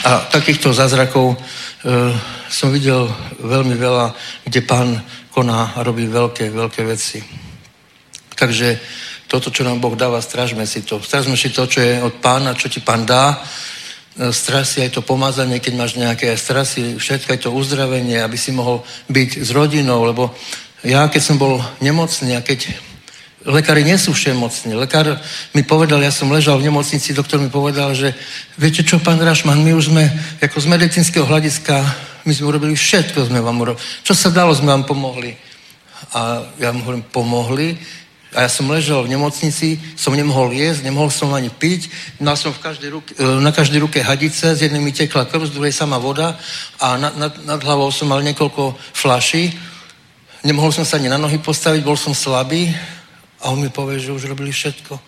a takýchto zázrakov e, som videl veľmi veľa, kde pán koná a robí veľké, veľké veci. Takže toto, čo nám Boh dáva, strážme si to. Strážme si to, čo je od pána, čo ti pán dá E, strasy, aj to pomazanie, keď máš nejaké strasy, všetko, aj to uzdravenie, aby si mohol byť s rodinou, lebo ja, keď som bol nemocný a keď lekári nie sú všemocní. Lekár mi povedal, ja som ležal v nemocnici, doktor mi povedal, že viete čo, pán Rašman, my už sme, ako z medicínskeho hľadiska, my sme urobili všetko, sme vám urobili. Čo sa dalo, sme vám pomohli. A ja mu hovorím, pomohli? A ja som ležel v nemocnici, som nemohol jesť, nemohol som ani piť, mal som v každej ruke, e, na každej ruke hadice, z jednej mi tekla krv, z druhej sama voda a nad, nad, nad hlavou som mal niekoľko flaší. Nemohol som sa ani na nohy postaviť, bol som slabý a on mi povie, že už robili všetko.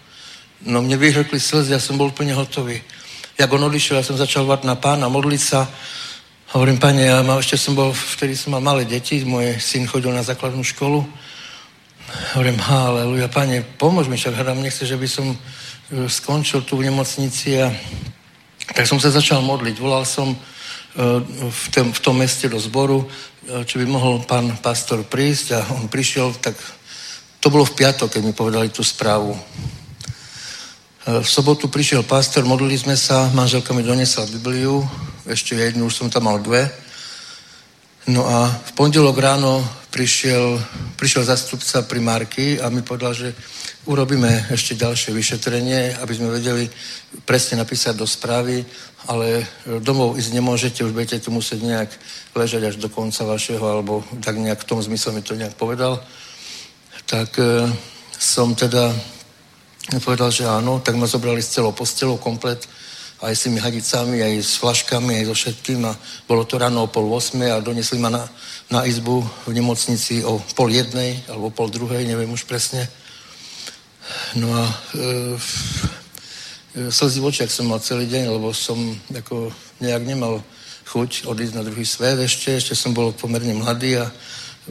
No mne vyhrkli slzy, ja som bol úplne hotový. Jak on odišiel, ja som začal vať na pána, modliť sa. Hovorím, pane, ja mal, ešte som bol, vtedy som mal malé deti, môj syn chodil na základnú školu Hovorím, haleluja, pane, pomôž mi, však hľadám, nechce, že by som e, skončil tu v nemocnici a tak som sa začal modliť. Volal som e, v tom, v tom meste do zboru, e, či by mohol pán pastor prísť a on prišiel, tak to bolo v piatok, keď mi povedali tú správu. V sobotu prišiel pastor, modlili sme sa, manželka mi donesla Bibliu, ešte jednu, už som tam mal dve. No a v pondelok ráno prišiel, prišiel zastupca primárky a mi povedal, že urobíme ešte ďalšie vyšetrenie, aby sme vedeli presne napísať do správy, ale domov ísť nemôžete, už budete tu musieť nejak ležať až do konca vašeho, alebo tak nejak v tom zmysle mi to nejak povedal. Tak e, som teda povedal, že áno, tak ma zobrali s celou postelou komplet, aj s tými hadicami, aj s flaškami, aj so všetkým a bolo to ráno o pol osme a donesli ma na, na izbu v nemocnici o pol jednej alebo pol druhej, neviem už presne. No a e, slzy v očiach som mal celý deň, lebo som ako nejak nemal chuť odísť na druhý svet ešte, ešte som bol pomerne mladý a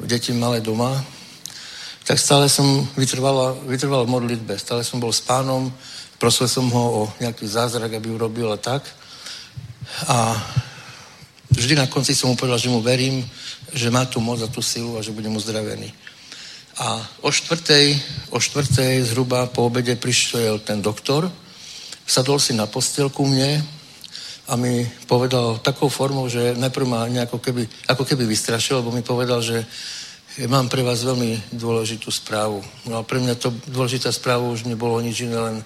deti malé doma. Tak stále som vytrval, v modlitbe, stále som bol s pánom, Prosil som ho o nejaký zázrak, aby urobil a tak. A vždy na konci som mu povedal, že mu verím, že má tu moc a tú silu a že budem uzdravený. A o štvrtej, o štvrtej zhruba po obede prišiel ten doktor, sadol si na postelku mne a mi povedal takou formou, že najprv ma nejako keby, ako keby vystrašil, lebo mi povedal, že mám pre vás veľmi dôležitú správu. No a pre mňa to dôležitá správa už nebolo nič iné, len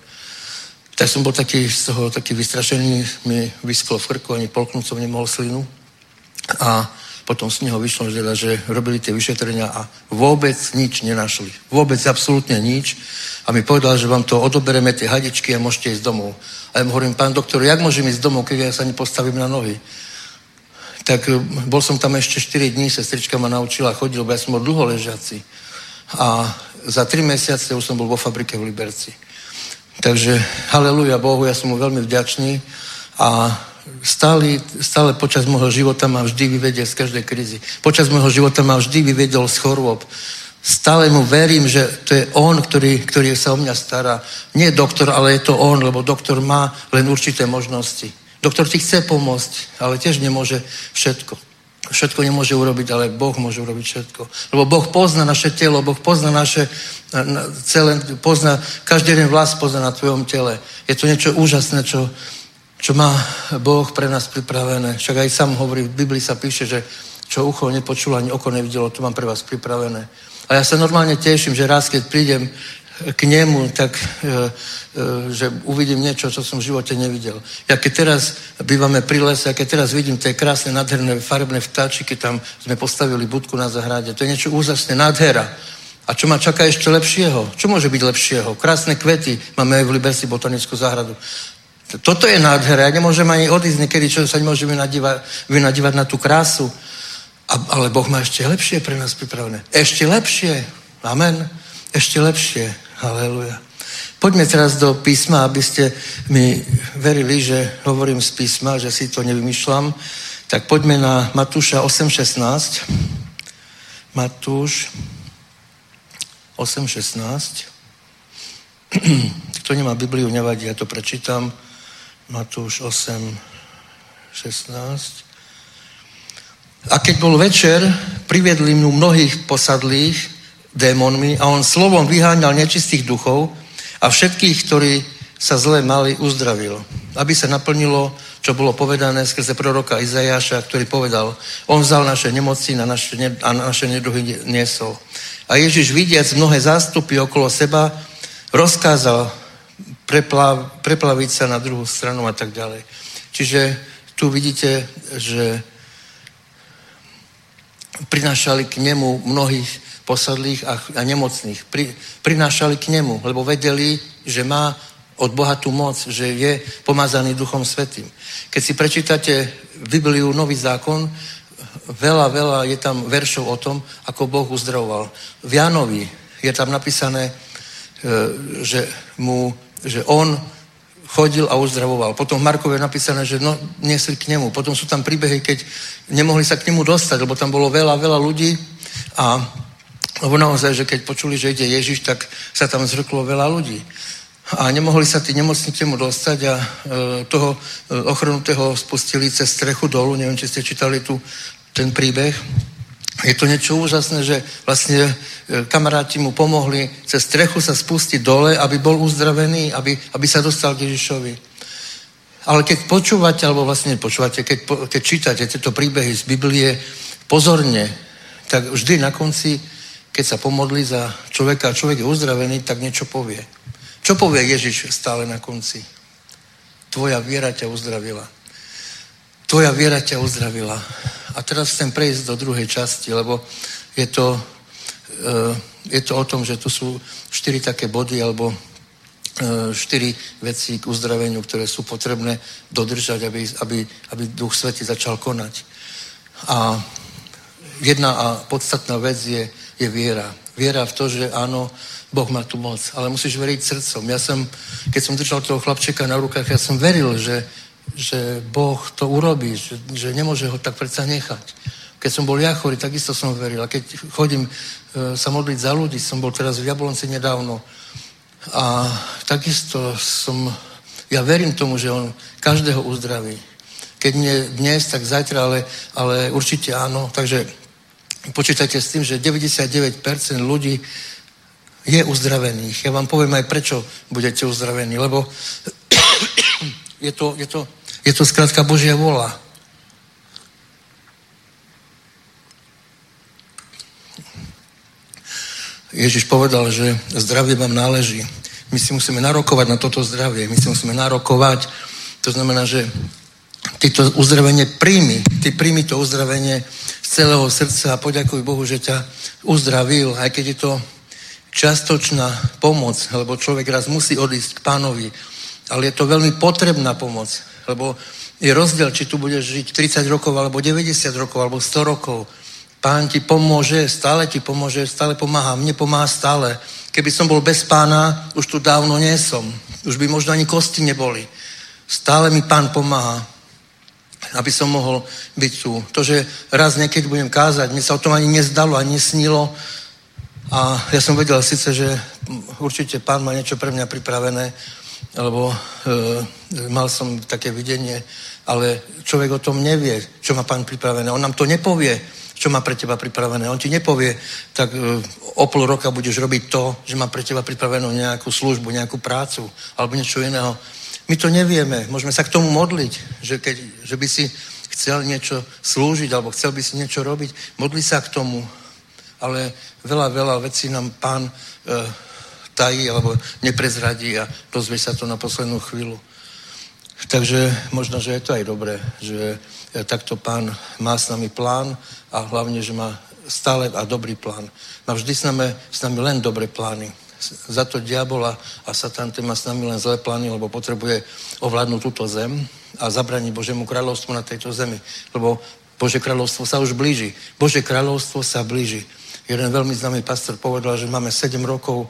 tak som bol taký z toho taký vystrašený, mi vysklo v krku, ani polknúť som nemohol slinu. A potom z neho vyšlo, že, teda, že robili tie vyšetrenia a vôbec nič nenašli. Vôbec absolútne nič. A mi povedal, že vám to odobereme tie hadičky a môžete ísť domov. A ja mu hovorím, pán doktor, jak môžem ísť domov, keď ja sa nepostavím na nohy? Tak e, bol som tam ešte 4 dní, sestrička ma naučila chodiť, lebo ja som bol dlho ležiaci. A za 3 mesiace už som bol vo fabrike v Liberci. Takže haleluja Bohu, ja som mu veľmi vďačný a stále, stále počas môjho života ma vždy vyvedie z každej krízy. Počas môjho života ma vždy vyvedol z chorôb. Stále mu verím, že to je on, ktorý, ktorý sa o mňa stará. Nie doktor, ale je to on, lebo doktor má len určité možnosti. Doktor ti chce pomôcť, ale tiež nemôže všetko. Všetko nemôže urobiť, ale Boh môže urobiť všetko. Lebo Boh pozná naše telo, Boh pozná naše celé, pozná, každý jeden vlas pozná na tvojom tele. Je to niečo úžasné, čo, čo má Boh pre nás pripravené. Však aj sám hovorí, v Biblii sa píše, že čo ucho nepočulo, ani oko nevidelo, to mám pre vás pripravené. A ja sa normálne teším, že raz, keď prídem k nemu, tak e, e, že uvidím niečo, čo som v živote nevidel. Ja keď teraz bývame pri lese, ja keď teraz vidím tie krásne, nádherné, farebné vtáčiky, tam sme postavili budku na zahrade, to je niečo úžasné, nádhera. A čo ma čaká ešte lepšieho? Čo môže byť lepšieho? Krásne kvety, máme aj v Liberci botanickú záhradu. Toto je nádhera, ja nemôžem ani odísť niekedy, čo sa nemôžem vynadívať, vynadívať na tú krásu. A, ale Boh má ešte lepšie pre nás pripravené. Ešte lepšie. Amen. Ešte lepšie. Halleluja. Poďme teraz do písma, aby ste mi verili, že hovorím z písma, že si to nevymýšľam. Tak poďme na Matúša 8.16. Matúš 8.16. Kto nemá Bibliu, nevadí, ja to prečítam. Matúš 8.16. A keď bol večer, priviedli mu mnohých posadlých démonmi a on slovom vyháňal nečistých duchov a všetkých, ktorí sa zle mali, uzdravil. Aby sa naplnilo, čo bolo povedané skrze proroka Izajaša, ktorý povedal, on vzal naše nemoci na naše, a na naše neduhy niesol. A Ježiš vidiac mnohé zástupy okolo seba, rozkázal preplav, preplaviť sa na druhú stranu a tak ďalej. Čiže tu vidíte, že prinášali k nemu mnohých posadlých a, a nemocných. Pri, prinášali k nemu, lebo vedeli, že má od Boha tú moc, že je pomazaný Duchom Svetým. Keď si prečítate Bibliu, Nový zákon, veľa, veľa je tam veršov o tom, ako Boh uzdravoval. V Jánovi je tam napísané, e, že, mu, že on chodil a uzdravoval. Potom v Markove je napísané, že no, nesli k nemu. Potom sú tam príbehy, keď nemohli sa k nemu dostať, lebo tam bolo veľa, veľa ľudí a lebo naozaj, že keď počuli, že ide Ježiš, tak sa tam zrklo veľa ľudí. A nemohli sa tí nemocní k nemu dostať a e, toho e, ochrnutého spustili cez strechu dolu. Neviem, či ste čítali tu ten príbeh. Je to niečo úžasné, že vlastne e, kamaráti mu pomohli cez strechu sa spustiť dole, aby bol uzdravený, aby, aby sa dostal k Ježišovi. Ale keď počúvate, alebo vlastne počúvate, keď, keď čítate tieto príbehy z Biblie pozorne, tak vždy na konci, keď sa pomodlí za človeka a človek je uzdravený, tak niečo povie. Čo povie Ježiš stále na konci? Tvoja viera ťa uzdravila. Tvoja viera ťa uzdravila. A teraz chcem prejsť do druhej časti, lebo je to, eh, je to o tom, že tu sú štyri také body, alebo eh, štyri veci k uzdraveniu, ktoré sú potrebné dodržať, aby, aby, aby Duch Svety začal konať. A jedna a podstatná vec je, je viera. Viera v to, že áno, Boh má tu moc, ale musíš veriť srdcom. Ja som, keď som držal toho chlapčeka na rukách, ja som veril, že, že Boh to urobí, že, že nemôže ho tak predsa nechať. Keď som bol ja chorý, takisto som veril. A keď chodím e, sa modliť za ľudí, som bol teraz v Jablonci nedávno a takisto som, ja verím tomu, že on každého uzdraví. Keď nie dnes, tak zajtra, ale, ale určite áno. Takže počítajte s tým, že 99% ľudí je uzdravených. Ja vám poviem aj prečo budete uzdravení, lebo je to, je to Je to skrátka Božia vola. Ježiš povedal, že zdravie vám náleží. My si musíme narokovať na toto zdravie. My si musíme narokovať. To znamená, že ty to uzdravenie príjmi. Ty príjmi to uzdravenie z celého srdca a poďakuj Bohu, že ťa uzdravil, aj keď je to častočná pomoc, lebo človek raz musí odísť k pánovi, ale je to veľmi potrebná pomoc, lebo je rozdiel, či tu budeš žiť 30 rokov, alebo 90 rokov, alebo 100 rokov. Pán ti pomôže, stále ti pomôže, stále pomáha. Mne pomáha stále. Keby som bol bez pána, už tu dávno nie som. Už by možno ani kosti neboli. Stále mi pán pomáha, aby som mohol byť tu. To, že raz niekedy budem kázať, mi sa o tom ani nezdalo, ani nesnilo. A ja som vedel síce, že určite pán má niečo pre mňa pripravené, lebo e, mal som také videnie, ale človek o tom nevie, čo má pán pripravené. On nám to nepovie, čo má pre teba pripravené. On ti nepovie, tak e, o pol roka budeš robiť to, že má pre teba pripravenú nejakú službu, nejakú prácu alebo niečo iného. My to nevieme. Môžeme sa k tomu modliť, že, keď, že by si chcel niečo slúžiť alebo chcel by si niečo robiť. Modli sa k tomu. Ale veľa, veľa vecí nám pán e, tají alebo neprezradí a dozvie sa to na poslednú chvíľu. Takže možno, že je to aj dobré, že takto pán má s nami plán a hlavne, že má stále a dobrý plán. Má vždy s nami, s nami len dobré plány. Za to diabola a satan ten má s nami len zlé plány, lebo potrebuje ovládnuť túto zem a zabraniť Božému kráľovstvu na tejto zemi. Lebo Bože kráľovstvo sa už blíži. Bože kráľovstvo sa blíži. Jeden veľmi známy pastor povedal, že máme 7 rokov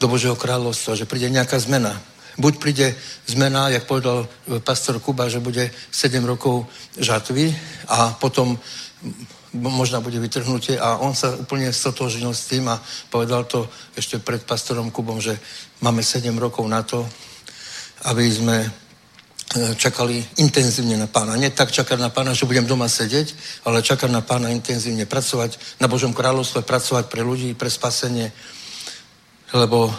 do Božieho kráľovstva, že príde nejaká zmena. Buď príde zmena, jak povedal pastor Kuba, že bude 7 rokov žatvy a potom možno bude vytrhnutie a on sa úplne stotožnil s tým a povedal to ešte pred pastorom Kubom, že máme 7 rokov na to, aby sme e, čakali intenzívne na pána. Nie tak čakať na pána, že budem doma sedieť, ale čakať na pána intenzívne, pracovať na Božom kráľovstve, pracovať pre ľudí, pre spasenie, lebo e,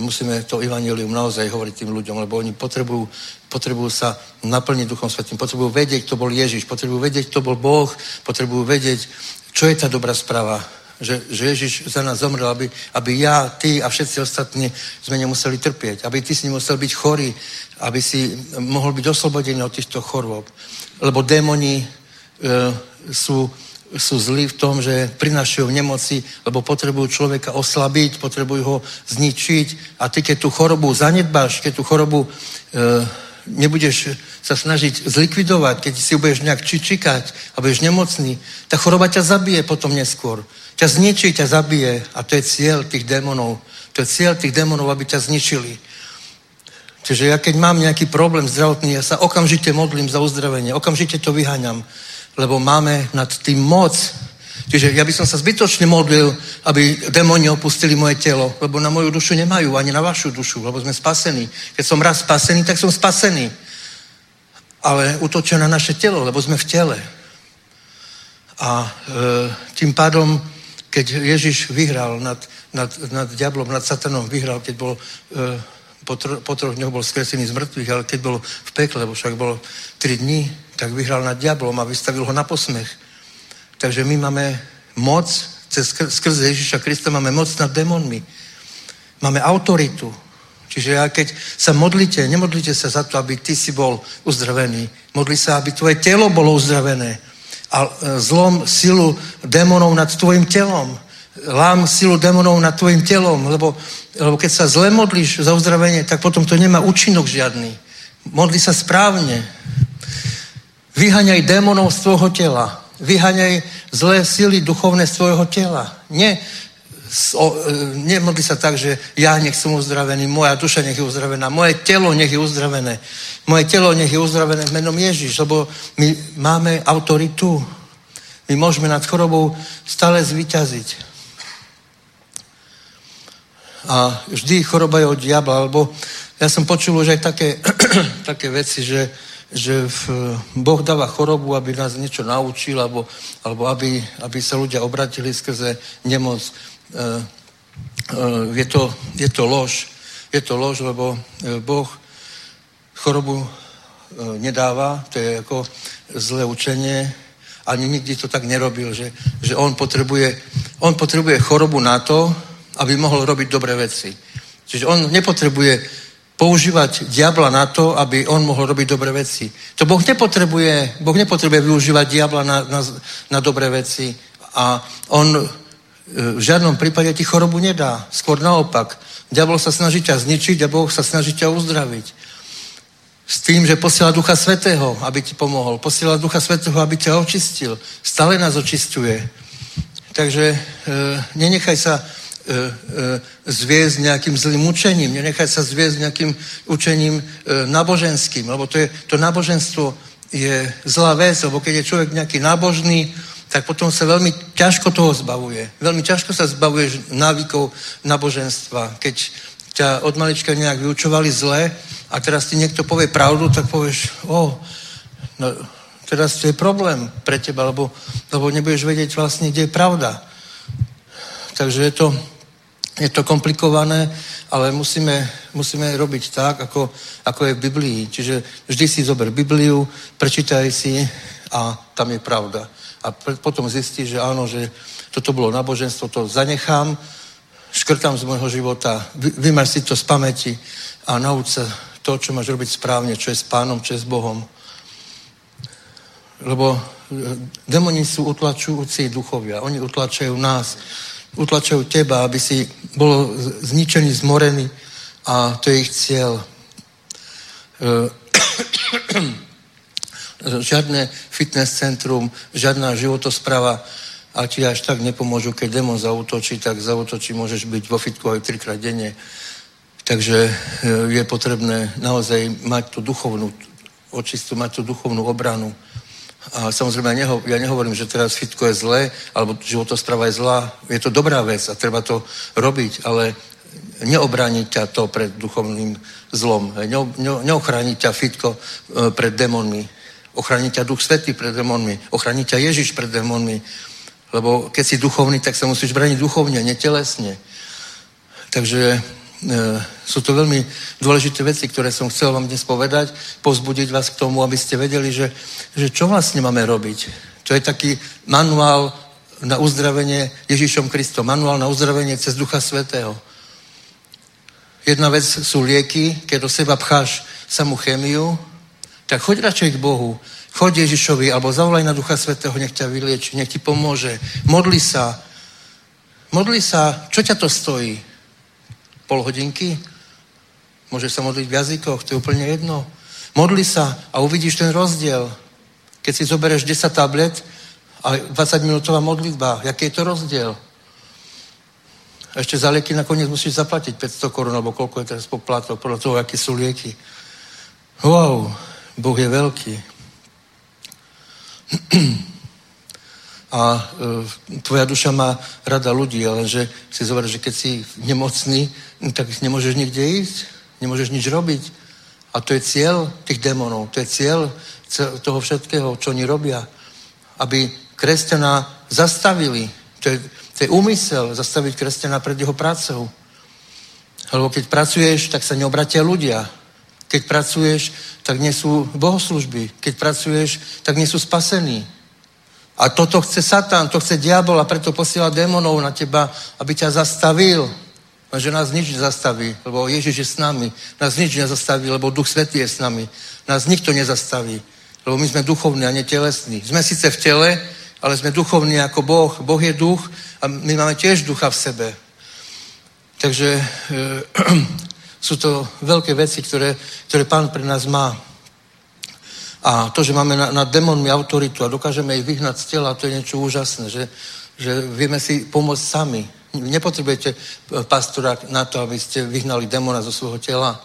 musíme to evanelium naozaj hovoriť tým ľuďom, lebo oni potrebujú, potrebujú sa naplniť Duchom Svetým, potrebujú vedieť, kto bol Ježiš, potrebujú vedieť, kto bol Boh, potrebujú vedieť, čo je tá dobrá správa, že, že Ježiš za nás zomrel, aby, aby ja, ty a všetci ostatní sme nemuseli trpieť, aby ty si nemusel byť chorý, aby si mohol byť oslobodený od týchto chorôb. Lebo démoni e, sú sú zlí v tom, že prinašajú nemoci, lebo potrebujú človeka oslabiť, potrebujú ho zničiť a ty, keď tú chorobu zanedbáš, keď tú chorobu e, nebudeš sa snažiť zlikvidovať, keď si budeš nejak čičikať a budeš nemocný, tá choroba ťa zabije potom neskôr. Ťa zničí, ťa zabije a to je cieľ tých démonov. To je cieľ tých démonov, aby ťa zničili. Čiže ja keď mám nejaký problém zdravotný, ja sa okamžite modlím za uzdravenie, okamžite to vyháňam lebo máme nad tým moc. Čiže ja by som sa zbytočne modlil, aby demoni opustili moje telo, lebo na moju dušu nemajú, ani na vašu dušu, lebo sme spasení. Keď som raz spasený, tak som spasený. Ale utočia na naše telo, lebo sme v tele. A e, tým pádom, keď Ježiš vyhral nad, nad, nad diablom, nad satanom, vyhral, keď bol e, po, tro, po troch dňoch bol skresený z mŕtvych, ale keď bol v pekle, lebo však bolo tri dní, tak vyhral nad diablom a vystavil ho na posmech. Takže my máme moc, cez, skrze Ježiša Krista máme moc nad démonmi. Máme autoritu. Čiže ja keď sa modlíte, nemodlíte sa za to, aby ty si bol uzdravený. Modli sa, aby tvoje telo bolo uzdravené. A e, zlom silu démonov nad tvojim telom. Lám silu démonov nad tvojim telom, lebo, lebo keď sa zle modlíš za uzdravenie, tak potom to nemá účinok žiadny. Modli sa správne. Vyhaňaj démonov z tvojho tela. Vyhaňaj zlé sily duchovné z tvojho tela. Nie, o, e, nemodli sa tak, že ja nech som uzdravený, moja duša nech je uzdravená, moje telo nech je uzdravené. Moje telo nech je uzdravené v menom Ježiš, lebo my máme autoritu. My môžeme nad chorobou stále zvyťaziť. A vždy choroba je od diabla, lebo ja som počul už aj také, také veci, že že v, Boh dáva chorobu, aby nás niečo naučil, alebo, alebo aby, aby sa ľudia obratili skrze nemoc. E, e, je, to, je to lož. Je to lož, lebo e, Boh chorobu e, nedáva, to je ako zlé učenie, ani nikdy to tak nerobil, že, že on, potrebuje, on potrebuje chorobu na to, aby mohol robiť dobré veci. Čiže on nepotrebuje používať diabla na to, aby on mohol robiť dobré veci. To Boh nepotrebuje, boh nepotrebuje využívať diabla na, na, na dobré veci a on e, v žiadnom prípade ti chorobu nedá. Skôr naopak. Diabol sa snaží ťa zničiť a Boh sa snaží ťa uzdraviť. S tým, že posiela Ducha Svetého, aby ti pomohol. Posiela Ducha Svetého, aby ťa očistil. Stále nás očistuje. Takže e, nenechaj sa zviesť nejakým zlým učením, nenechať sa zviesť nejakým učením e, náboženským, lebo to, je, to náboženstvo je zlá vec, lebo keď je človek nejaký nábožný, tak potom sa veľmi ťažko toho zbavuje. Veľmi ťažko sa zbavuješ návykov náboženstva. Keď ťa od malička nejak vyučovali zle a teraz ti niekto povie pravdu, tak povieš, o, no, teraz to je problém pre teba, lebo, lebo nebudeš vedieť vlastne, kde je pravda. Takže je to, je to komplikované, ale musíme, musíme robiť tak, ako, ako je v Biblii. Čiže vždy si zober Bibliu, prečítaj si a tam je pravda. A potom zistíš, že áno, že toto bolo náboženstvo, to zanechám, škrtám z môjho života, vy, vymaž si to z pamäti a nauč sa to, čo máš robiť správne, čo je s pánom, čo je s Bohom. Lebo e, demoni sú utlačujúci duchovia. Oni utlačajú nás utlačajú teba, aby si bol zničený, zmorený a to je ich cieľ. Žiadne fitness centrum, žiadna životospráva a ti až tak nepomôžu, keď demon zautočí, tak zautočí, môžeš byť vo fitku aj trikrát denne. Takže je potrebné naozaj mať tú duchovnú očistu, mať tú duchovnú obranu. A samozrejme, ja, neho, ja nehovorím, že teraz fitko je zlé, alebo životostrava je zlá. Je to dobrá vec a treba to robiť, ale neobráni ťa to pred duchovným zlom. Ne, ne, neochráni ťa fitko e, pred démonmi. Ochráni ťa Duch Svetý pred démonmi. Ochráni ťa Ježiš pred démonmi. Lebo keď si duchovný, tak sa musíš braniť duchovne, netelesne. Takže sú to veľmi dôležité veci, ktoré som chcel vám dnes povedať, pozbudiť vás k tomu, aby ste vedeli, že, že čo vlastne máme robiť. To je taký manuál na uzdravenie Ježišom Kristom, manuál na uzdravenie cez Ducha Svetého. Jedna vec sú lieky, keď do seba pcháš samú chemiu, tak choď radšej k Bohu, choď Ježišovi, alebo zavolaj na Ducha Svetého, nech ťa vylieči, nech ti pomôže. Modli sa. Modli sa, čo ťa to stojí? Pol hodinky. Môžeš sa modliť v jazykoch, to je úplne jedno. Modli sa a uvidíš ten rozdiel. Keď si zoberieš 10 tablet a 20 minútová modlitba, jaký je to rozdiel? A ešte za lieky nakoniec musíš zaplatiť 500 korun, alebo koľko je teraz poplatov, podľa toho, aké sú lieky. Wow, Boh je veľký. a e, tvoja duša má rada ľudí, ale že si zober, že keď si nemocný, tak nemôžeš nikde ísť, nemôžeš nič robiť. A to je cieľ tých démonov, to je cieľ toho všetkého, čo oni robia. Aby kresťana zastavili. To je, to je úmysel zastaviť kresťana pred jeho prácou. Lebo keď pracuješ, tak sa neobratia ľudia. Keď pracuješ, tak nie sú bohoslužby. Keď pracuješ, tak nie sú spasení. A toto chce Satan, to chce diabol a preto posiela démonov na teba, aby ťa zastavil. Lenže nás nič nezastaví, lebo Ježiš je s nami. Nás nič nezastaví, lebo Duch Svetý je s nami. Nás nikto nezastaví, lebo my sme duchovní a netelesní. Sme síce v tele, ale sme duchovní ako Boh. Boh je duch a my máme tiež ducha v sebe. Takže e, sú to veľké veci, ktoré, ktoré Pán pre nás má. A to, že máme na, nad démonmi autoritu a dokážeme ich vyhnať z tela, to je niečo úžasné, že, že vieme si pomôcť sami. Nepotrebujete eh, pastora na to, aby ste vyhnali démona zo svojho tela.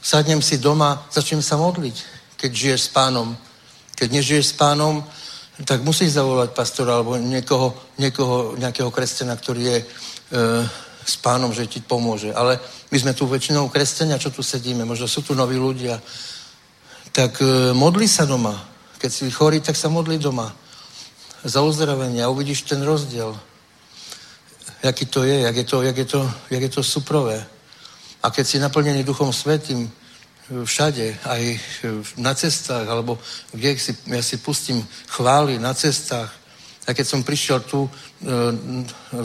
Sadnem si doma, začnem sa modliť, keď žiješ s pánom. Keď nežiješ s pánom, tak musíš zavolať pastora alebo niekoho, niekoho nejakého kresťana, ktorý je e, s pánom, že ti pomôže. Ale my sme tu väčšinou kresťania, čo tu sedíme. Možno sú tu noví ľudia tak e, modli sa doma. Keď si chorý, tak sa modli doma. Za uzdravenie a uvidíš ten rozdiel. Jaký to je, jak je to, jak je to, jak je to suprové. A keď si naplnený Duchom Svetým, všade, aj na cestách, alebo kde si, ja si pustím chvály na cestách. A keď som prišiel tu e,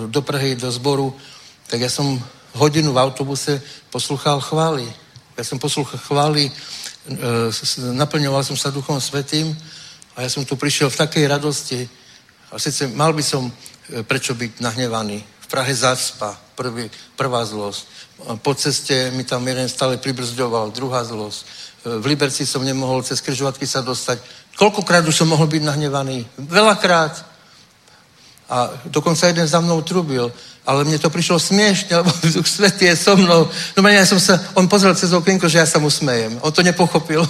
do Prahy, do zboru, tak ja som hodinu v autobuse posluchal chvály. Ja som posluchal chvály, e, naplňoval som sa Duchom Svetým a ja som tu prišiel v takej radosti. A sice mal by som e, prečo byť nahnevaný. V Prahe zaspa, prvý, prvá zlosť. Po ceste mi tam jeden stále pribrzďoval, druhá zlosť. E, v Liberci som nemohol cez križovatky sa dostať. Koľkokrát už som mohol byť nahnevaný? Veľakrát. A dokonca jeden za mnou trubil. Ale mne to prišlo smiešne, lebo Duch Svetý je so mnou. No ja som sa, on pozrel cez okienko, že ja sa mu smejem. On to nepochopil.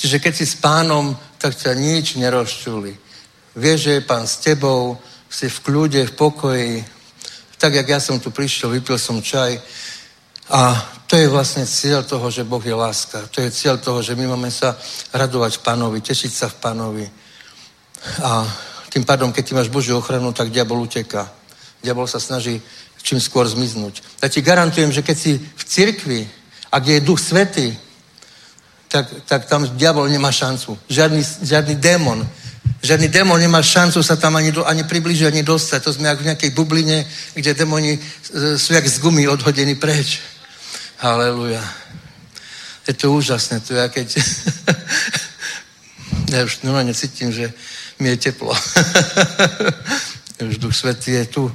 Čiže keď si s pánom, tak ťa nič nerozčuli. Vieš, že je pán s tebou, si v kľude, v pokoji. Tak, jak ja som tu prišiel, vypil som čaj. A to je vlastne cieľ toho, že Boh je láska. To je cieľ toho, že my máme sa radovať pánovi, tešiť sa v pánovi. A tým pádom, keď ty máš Božiu ochranu, tak diabol uteká. Diabol sa snaží čím skôr zmiznúť. Ja ti garantujem, že keď si v cirkvi a kde je Duch Svetý, tak, tak tam diabol nemá šancu. Žiadny, žiadny démon. Žiadny démon nemá šancu sa tam ani, ani približiť, ani dostať. To sme ako v nejakej bubline, kde démoni e, sú jak z gumy odhodení preč. Haleluja. Je to úžasné. To ja keď... ja už normálne cítim, že mi je teplo. už Duch Svetý je tu.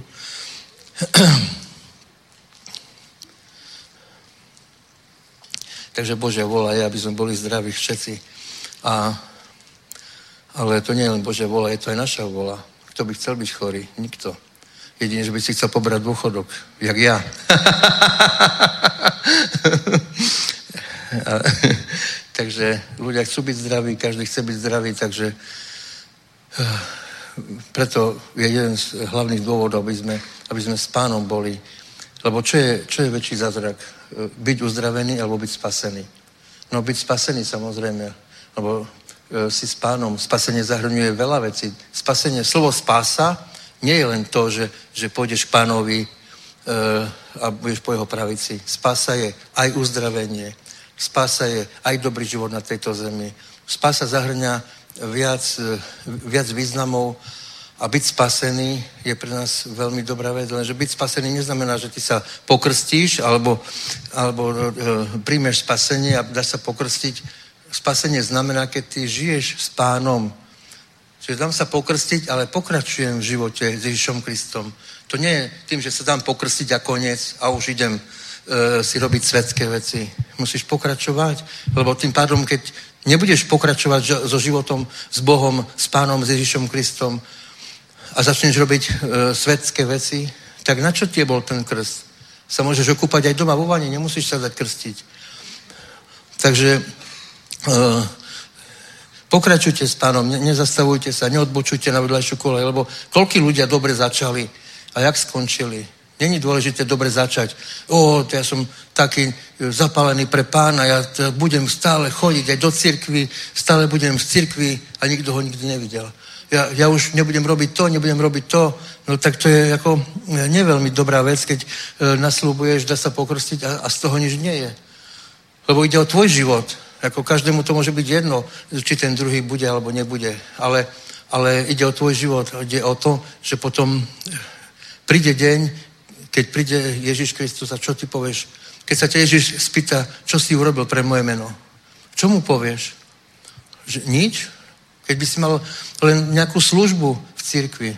Takže Božia vola je, aby sme boli zdraví všetci. A, ale to nie je len Božia vola, je to aj naša vola. Kto by chcel byť chorý? Nikto. Jedine, že by si chcel pobrať dôchodok, jak ja. a, takže ľudia chcú byť zdraví, každý chce byť zdravý, takže preto je jeden z hlavných dôvodov, aby sme, aby sme s pánom boli. Lebo čo je, čo je väčší zázrak? E, byť uzdravený alebo byť spasený. No byť spasený samozrejme, lebo e, si s pánom. Spasenie zahrňuje veľa vecí. Spasenie, slovo spása nie je len to, že, že pôjdeš k pánovi e, a budeš po jeho pravici. Spása je aj uzdravenie. Spása je aj dobrý život na tejto zemi. Spása zahrňa viac, viac významov a byť spasený je pre nás veľmi dobrá vec, lenže byť spasený neznamená, že ty sa pokrstíš alebo, alebo e, príjmeš spasenie a dáš sa pokrstiť. Spasenie znamená, keď ty žiješ s pánom. Čiže dám sa pokrstiť, ale pokračujem v živote s Ježišom Kristom. To nie je tým, že sa dám pokrstiť a koniec a už idem e, si robiť svetské veci. Musíš pokračovať, lebo tým pádom, keď nebudeš pokračovať so životom s Bohom, s pánom, s Ježišom Kristom, a začneš robiť e, svetské veci, tak na čo ti bol ten krst? Sa môžeš okúpať aj doma vo vani, nemusíš sa dať krstiť. Takže e, pokračujte s pánom, ne, nezastavujte sa, neodbočujte na vedľajšiu kolej, lebo koľký ľudia dobre začali a jak skončili. Není dôležité dobre začať. O, to ja som taký zapálený pre pána, ja budem stále chodiť aj do cirkvy, stále budem v cirkvi a nikto ho nikdy nevidel ja, ja už nebudem robiť to, nebudem robiť to, no tak to je ako neveľmi dobrá vec, keď e, naslúbuješ, dá sa pokrstiť a, a z toho nič nie je. Lebo ide o tvoj život. Ako každému to môže byť jedno, či ten druhý bude alebo nebude. Ale, ale ide o tvoj život. Ide o to, že potom príde deň, keď príde Ježiš Kristus a čo ty povieš? Keď sa ťa Ježiš spýta, čo si urobil pre moje meno? Čo mu povieš? Že nič? Keď by si mal len nejakú službu v cirkvi,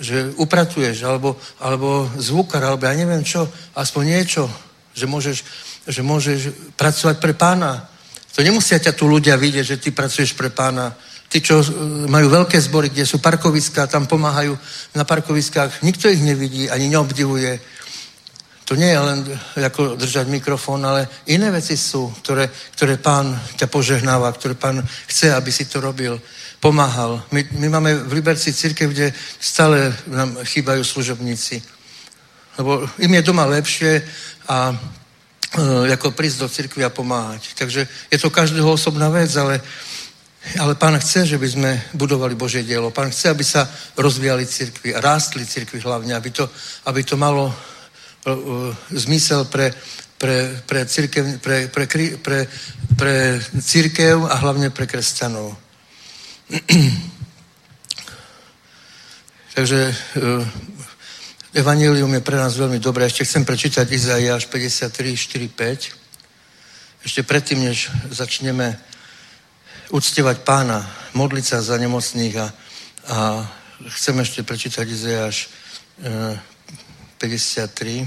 že upratuješ, alebo, alebo zvukar, alebo ja neviem čo, aspoň niečo, že môžeš, že môžeš pracovať pre pána. To nemusia ťa tu ľudia vidieť, že ty pracuješ pre pána. Tí, čo e, majú veľké zbory, kde sú parkoviská, tam pomáhajú na parkoviskách, nikto ich nevidí, ani neobdivuje. To nie je len ako držať mikrofón, ale iné veci sú, ktoré, ktoré pán ťa požehnáva, ktoré pán chce, aby si to robil pomáhal. My, my máme v Liberci církev, kde stále nám chýbajú služobníci. Lebo im je doma lepšie a e, ako prísť do cirkvi a pomáhať. Takže je to každého osobná vec, ale, ale pán chce, že by sme budovali Božie dielo. Pán chce, aby sa rozvíjali cirkvi, rástli cirkvi hlavne, aby to, aby to malo uh, zmysel pre, pre, pre, církev, pre, pre, pre, pre, církev a hlavne pre kresťanov. Takže uh, Evangelium je pre nás veľmi dobré. Ešte chcem prečítať Izaiáš 53, 4, 5. Ešte predtým, než začneme uctievať pána, modliť sa za nemocných a, a chcem ešte prečítať Izaiáš uh, 53.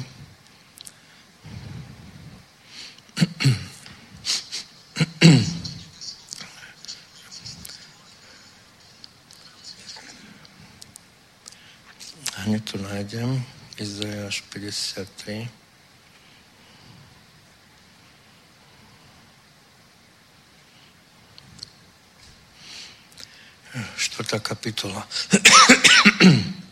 Hneď to nájdem. Izajáš 53. kapitola.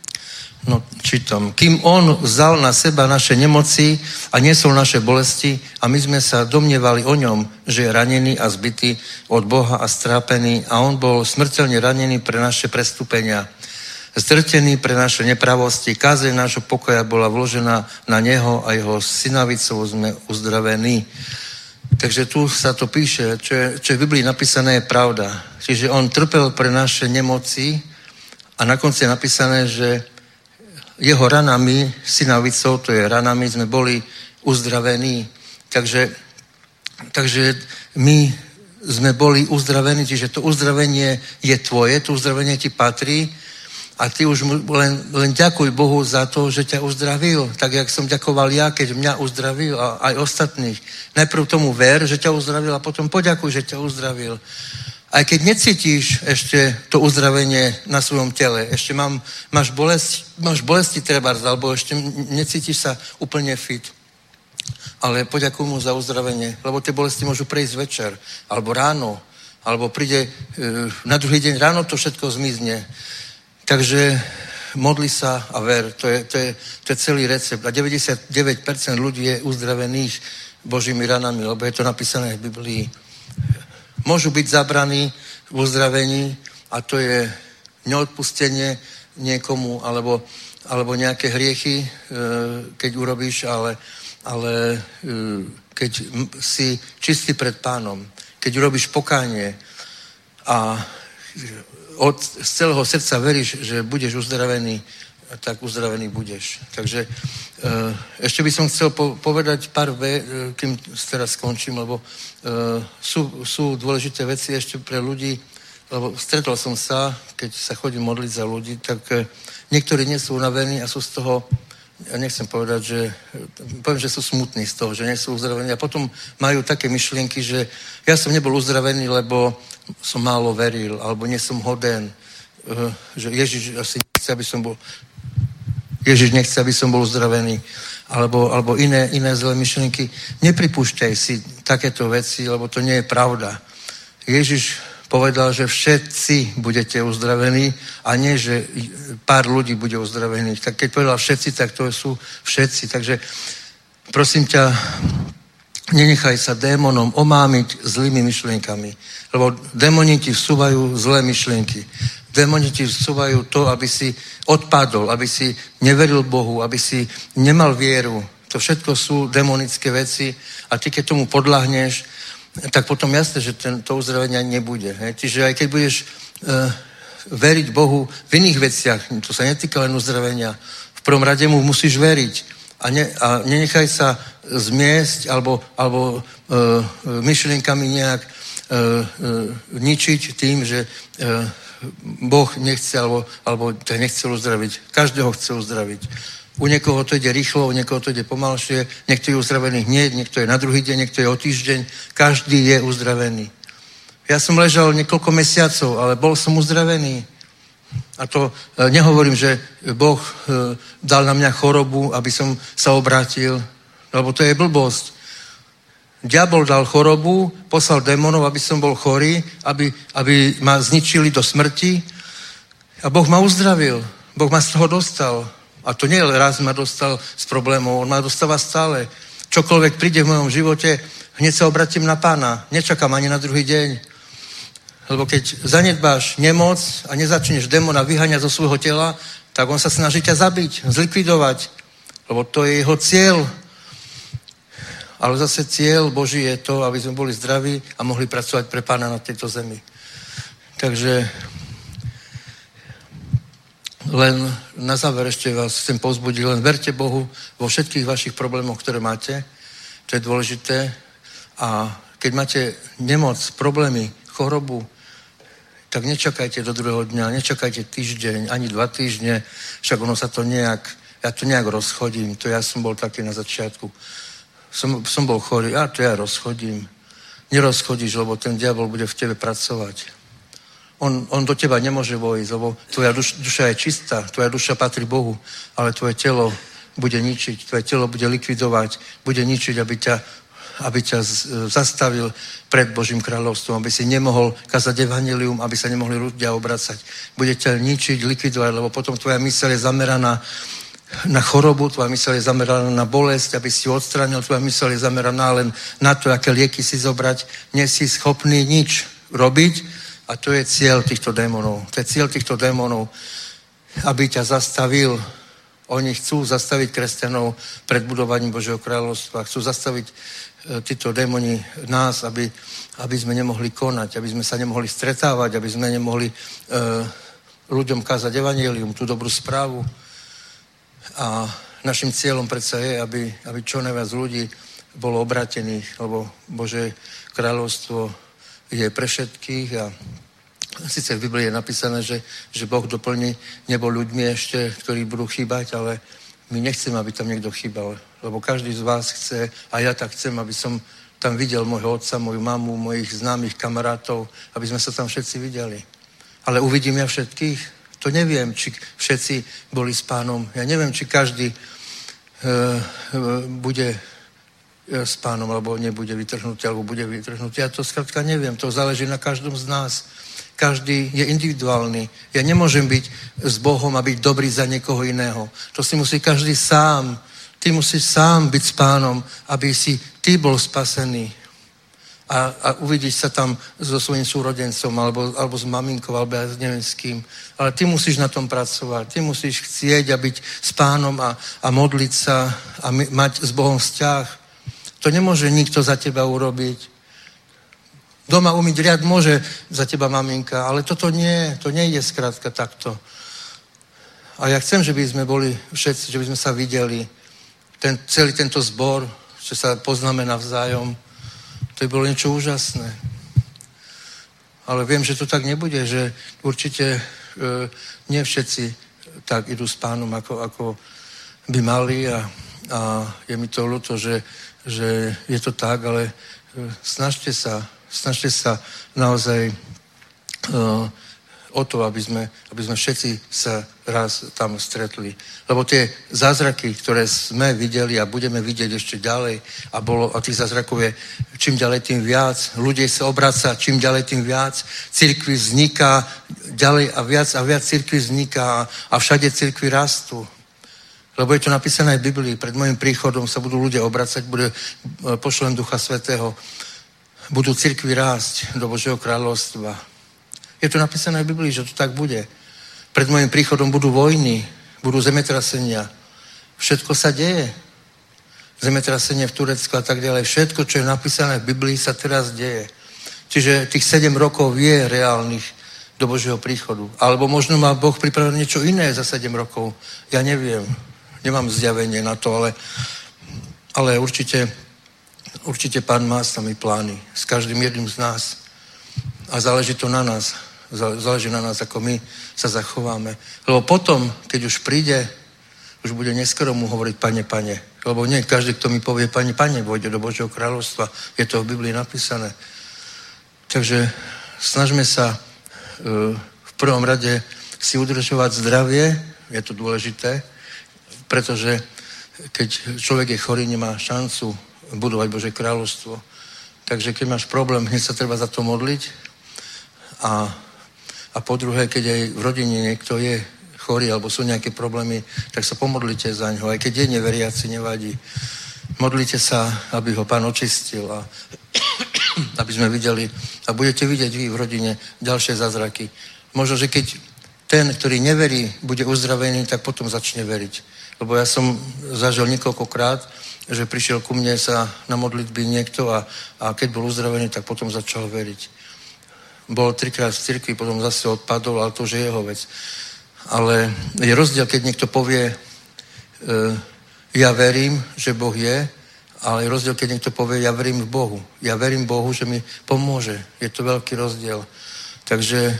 No, čítam. Kým on vzal na seba naše nemoci a niesol naše bolesti a my sme sa domnievali o ňom, že je ranený a zbytý od Boha a strápený a on bol smrteľne ranený pre naše prestúpenia. Zdrtený pre naše nepravosti, kázeň nášho pokoja bola vložená na neho a jeho synavicou sme uzdravení. Takže tu sa to píše, čo je, čo je v Biblii napísané, je pravda. Čiže on trpel pre naše nemoci a na konci je napísané, že jeho ranami, synavicou, to je ranami, sme boli uzdravení. Takže, takže my sme boli uzdravení, čiže to uzdravenie je tvoje, to uzdravenie ti patrí a ty už len, len ďakuj Bohu za to, že ťa uzdravil, tak jak som ďakoval ja, keď mňa uzdravil a aj ostatných. Najprv tomu ver, že ťa uzdravil a potom poďakuj, že ťa uzdravil. Aj keď necítiš ešte to uzdravenie na svojom tele, ešte mám, máš, bolest, máš bolesti trebárs, alebo ešte necítiš sa úplne fit. Ale poďakuj mu za uzdravenie, lebo tie bolesti môžu prejsť večer, alebo ráno, alebo príde e, na druhý deň ráno to všetko zmizne. Takže modli sa a ver, to je, to je, to je celý recept. A 99% ľudí je uzdravených Božími ranami, lebo je to napísané v Biblii môžu byť zabraní v uzdravení a to je neodpustenie niekomu alebo, alebo nejaké hriechy, e, keď urobíš, ale, ale e, keď si čistý pred pánom, keď urobíš pokánie a od, z celého srdca veríš, že budeš uzdravený, tak uzdravený budeš. Takže uh, ešte by som chcel po, povedať pár ve, uh, kým teraz skončím, lebo uh, sú, sú dôležité veci ešte pre ľudí, lebo stretol som sa, keď sa chodím modliť za ľudí, tak niektorí nie sú unavení a sú z toho, ja nechcem povedať, že poviem, že sú smutní z toho, že nie sú uzdravení a potom majú také myšlienky, že ja som nebol uzdravený, lebo som málo veril, alebo nie som hoden, uh, že Ježiš asi nechce, aby som bol Ježiš nechce, aby som bol uzdravený, alebo, alebo iné, iné zlé myšlienky. Nepripúšťaj si takéto veci, lebo to nie je pravda. Ježiš povedal, že všetci budete uzdravení a nie, že pár ľudí bude uzdravených. Tak keď povedal všetci, tak to sú všetci. Takže prosím ťa, nenechaj sa démonom omámiť zlými myšlienkami, lebo démoni ti vsúvajú zlé myšlienky. Démoni ti vsúvajú to, aby si odpadol, aby si neveril Bohu, aby si nemal vieru. To všetko sú demonické veci a ty, keď tomu podľahneš, tak potom jasné, že ten, to uzdravenia nebude. He? Čiže aj keď budeš uh, veriť Bohu v iných veciach, to sa netýka len uzdravenia, v prvom rade mu musíš veriť a, ne, a nenechaj sa zmiesť alebo, alebo uh, myšlienkami nejak uh, uh, ničiť tým, že uh, Boh nechce, alebo, alebo nechce uzdraviť. Každého chce uzdraviť. U niekoho to ide rýchlo, u niekoho to ide pomalšie, niekto je uzdravený hneď, niekto je na druhý deň, niekto je o týždeň. Každý je uzdravený. Ja som ležal niekoľko mesiacov, ale bol som uzdravený. A to e, nehovorím, že Boh e, dal na mňa chorobu, aby som sa obrátil, lebo to je blbosť. Diabol dal chorobu, poslal démonov, aby som bol chorý, aby, aby ma zničili do smrti. A Boh ma uzdravil. Boh ma z toho dostal. A to nie raz ma dostal z problémov, on ma dostáva stále. Čokoľvek príde v mojom živote, hneď sa obratím na pána. Nečakám ani na druhý deň. Lebo keď zanedbáš nemoc a nezačneš démona vyháňať zo svojho tela, tak on sa snaží ťa zabiť, zlikvidovať. Lebo to je jeho cieľ Ale zase cieľ Boží je to, aby sme boli zdraví a mohli pracovať pre pána na tejto zemi. Takže len na záver ešte vás chcem pozbudiť, len verte Bohu vo všetkých vašich problémoch, ktoré máte. To je dôležité. A keď máte nemoc, problémy, chorobu, tak nečakajte do druhého dňa, nečakajte týždeň, ani dva týždne, však ono sa to nejak, ja to nejak rozchodím, to ja som bol taký na začiatku. Som, som bol chorý, a to ja rozchodím. Nerozchodíš, lebo ten diabol bude v tebe pracovať. On, on do teba nemôže vojsť, lebo tvoja duš, duša je čistá, tvoja duša patrí Bohu, ale tvoje telo bude ničiť, tvoje telo bude likvidovať, bude ničiť, aby ťa aby ťa zastavil pred Božím kráľovstvom, aby si nemohol kazať evanilium, aby sa nemohli ľudia obracať. Bude ťa ničiť, likvidovať, lebo potom tvoja mysel je zameraná na chorobu, tvoja mysel je zameraná na bolesť, aby si ju odstranil, tvoja mysel je zameraná len na to, aké lieky si zobrať. Nie si schopný nič robiť a to je cieľ týchto démonov. To je cieľ týchto démonov, aby ťa zastavil oni chcú zastaviť kresťanov pred budovaním Božieho kráľovstva. Chcú zastaviť E, títo démoni nás, aby, aby sme nemohli konať, aby sme sa nemohli stretávať, aby sme nemohli e, ľuďom kázať evanielium, tú dobrú správu. A našim cieľom predsa je, aby, aby čo najviac ľudí bolo obratených, lebo Bože kráľovstvo je pre všetkých a Sice v Biblii je napísané, že, že Boh doplní nebo ľuďmi ešte, ktorí budú chýbať, ale my nechceme, aby tam niekto chýbal, lebo každý z vás chce, a ja tak chcem, aby som tam videl môjho otca, moju mamu, mojich známych kamarátov, aby sme sa tam všetci videli. Ale uvidím ja všetkých? To neviem, či všetci boli s pánom. Ja neviem, či každý e, e, bude s pánom, alebo nebude vytrhnutý, alebo bude vytrhnutý. Ja to skrátka neviem. To záleží na každom z nás. Každý je individuálny. Ja nemôžem byť s Bohom a byť dobrý za niekoho iného. To si musí každý sám. Ty musíš sám byť s pánom, aby si ty bol spasený. A, a uvidíš sa tam so svojím súrodencom, alebo, alebo s maminkou, alebo ja neviem s kým. Ale ty musíš na tom pracovať. Ty musíš chcieť a byť s pánom a, a modliť sa a mať s Bohom vzťah. To nemôže nikto za teba urobiť. Doma umyť riad môže za teba maminka, ale toto nie, to nejde skrátka takto. A ja chcem, že by sme boli všetci, že by sme sa videli, ten, celý tento zbor, že sa poznáme navzájom, to by bolo niečo úžasné. Ale viem, že to tak nebude, že určite e, nie všetci tak idú s pánom, ako, ako by mali a, a je mi to ľúto, že, že je to tak, ale e, snažte sa snažte sa naozaj uh, o to, aby sme, aby sme všetci sa raz tam stretli. Lebo tie zázraky, ktoré sme videli a budeme vidieť ešte ďalej, a, bolo, a tých zázrakov je čím ďalej tým viac, ľudia sa obraca čím ďalej tým viac, církvy vzniká ďalej a viac a viac církvy vzniká a všade církvy rastú. Lebo je to napísané v Biblii, pred môjim príchodom sa budú ľudia obracať, bude pošlen Ducha Svetého budú cirkvi rásť do Božieho kráľovstva. Je to napísané v Biblii, že to tak bude. Pred môjim príchodom budú vojny, budú zemetrasenia. Všetko sa deje. Zemetrasenie v Turecku a tak ďalej. Všetko, čo je napísané v Biblii, sa teraz deje. Čiže tých 7 rokov je reálnych do Božieho príchodu. Alebo možno má Boh pripravené niečo iné za 7 rokov. Ja neviem. Nemám zjavenie na to, ale, ale určite Určite pán má s nami plány. S každým jedným z nás. A záleží to na nás. Záleží na nás, ako my sa zachováme. Lebo potom, keď už príde, už bude neskoro mu hovoriť pane, pane. Lebo nie každý, kto mi povie pane, pane, vojde do Božieho kráľovstva. Je to v Biblii napísané. Takže snažme sa uh, v prvom rade si udržovať zdravie, je to dôležité, pretože keď človek je chorý, nemá šancu budovať Bože kráľovstvo. Takže keď máš problém, hneď sa treba za to modliť. A, a po druhé, keď aj v rodine niekto je chorý alebo sú nejaké problémy, tak sa pomodlite za ňo. Aj keď je neveriaci, nevadí. Modlite sa, aby ho pán očistil a aby sme videli a budete vidieť vy v rodine ďalšie zázraky. Možno, že keď ten, ktorý neverí, bude uzdravený, tak potom začne veriť. Lebo ja som zažil niekoľkokrát, že prišiel ku mne sa na modlitby niekto a, a keď bol uzdravený, tak potom začal veriť. Bol trikrát v cirkvi, potom zase odpadol, ale to už je jeho vec. Ale je rozdiel, keď niekto povie, e, ja verím, že Boh je, ale je rozdiel, keď niekto povie, ja verím v Bohu. Ja verím Bohu, že mi pomôže. Je to veľký rozdiel. Takže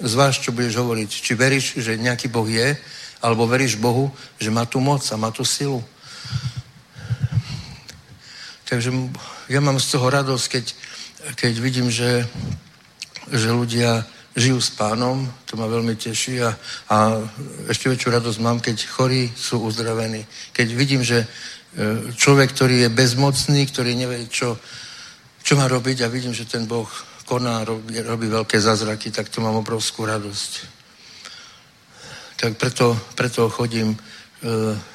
zváž, čo budeš hovoriť. Či veríš, že nejaký Boh je, alebo veríš Bohu, že má tu moc a má tu silu. Takže ja mám z toho radosť, keď, keď vidím, že, že ľudia žijú s pánom, to ma veľmi teší a, a ešte väčšiu radosť mám, keď chorí sú uzdravení. Keď vidím, že e, človek, ktorý je bezmocný, ktorý nevie, čo, čo má robiť a vidím, že ten Boh koná, robí, robí veľké zázraky, tak to mám obrovskú radosť. Tak preto, preto chodím e,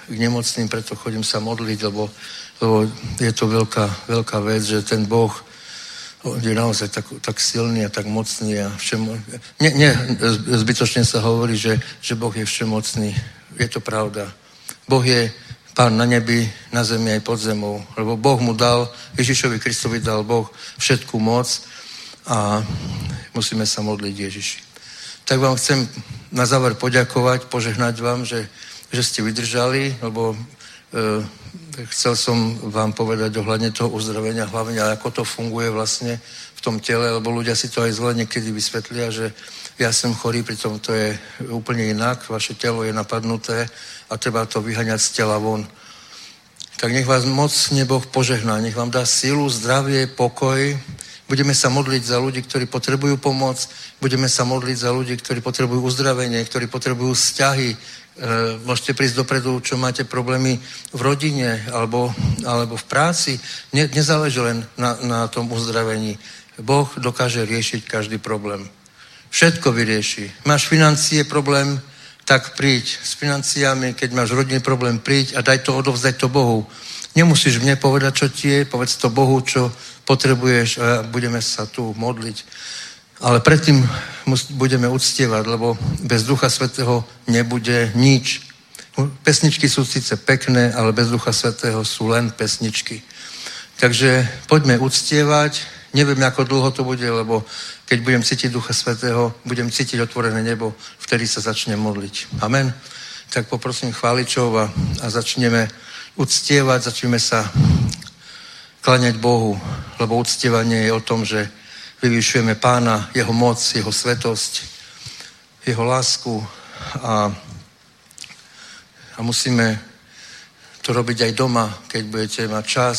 k nemocným, preto chodím sa modliť, lebo, lebo je to veľká, veľká vec, že ten Boh on je naozaj tak, tak silný a tak mocný a všemo... Nie, nie, zbytočne sa hovorí, že, že Boh je všemocný. Je to pravda. Boh je pán na nebi, na zemi aj pod zemou. Lebo Boh mu dal, Ježišovi Kristovi dal Boh všetkú moc a musíme sa modliť Ježiši. Tak vám chcem na záver poďakovať, požehnať vám, že, že ste vydržali, lebo e, chcel som vám povedať ohľadne toho uzdravenia hlavne, ako to funguje vlastne v tom tele, lebo ľudia si to aj zle niekedy vysvetlia, že ja som chorý, pritom to je úplne inak, vaše telo je napadnuté a treba to vyhaňať z tela von. Tak nech vás moc neboh požehná, nech vám dá silu, zdravie, pokoj. Budeme sa modliť za ľudí, ktorí potrebujú pomoc, budeme sa modliť za ľudí, ktorí potrebujú uzdravenie, ktorí potrebujú vzťahy, E, môžete prísť dopredu, čo máte problémy v rodine alebo, alebo v práci. Ne, nezáleží len na, na tom uzdravení. Boh dokáže riešiť každý problém. Všetko vyrieši. Máš financie problém, tak príď s financiami, keď máš rodinný problém, príď a daj to odovzdať to Bohu. Nemusíš mne povedať, čo ti je, povedz to Bohu, čo potrebuješ a budeme sa tu modliť. Ale predtým budeme uctievať, lebo bez Ducha Svetého nebude nič. Pesničky sú síce pekné, ale bez Ducha Svetého sú len pesničky. Takže poďme uctievať. Neviem, ako dlho to bude, lebo keď budem cítiť Ducha Svetého, budem cítiť otvorené nebo, vtedy sa začne modliť. Amen. Tak poprosím chváličov a, a začneme uctievať, začneme sa klaňať Bohu, lebo uctievanie je o tom, že vyvyšujeme pána, jeho moc, jeho svetosť, jeho lásku a, a musíme to robiť aj doma, keď budete mať čas,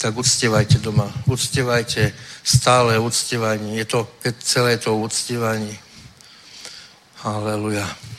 tak uctievajte doma. Uctievajte stále uctievanie. Je to celé to uctievanie. Hallelujah.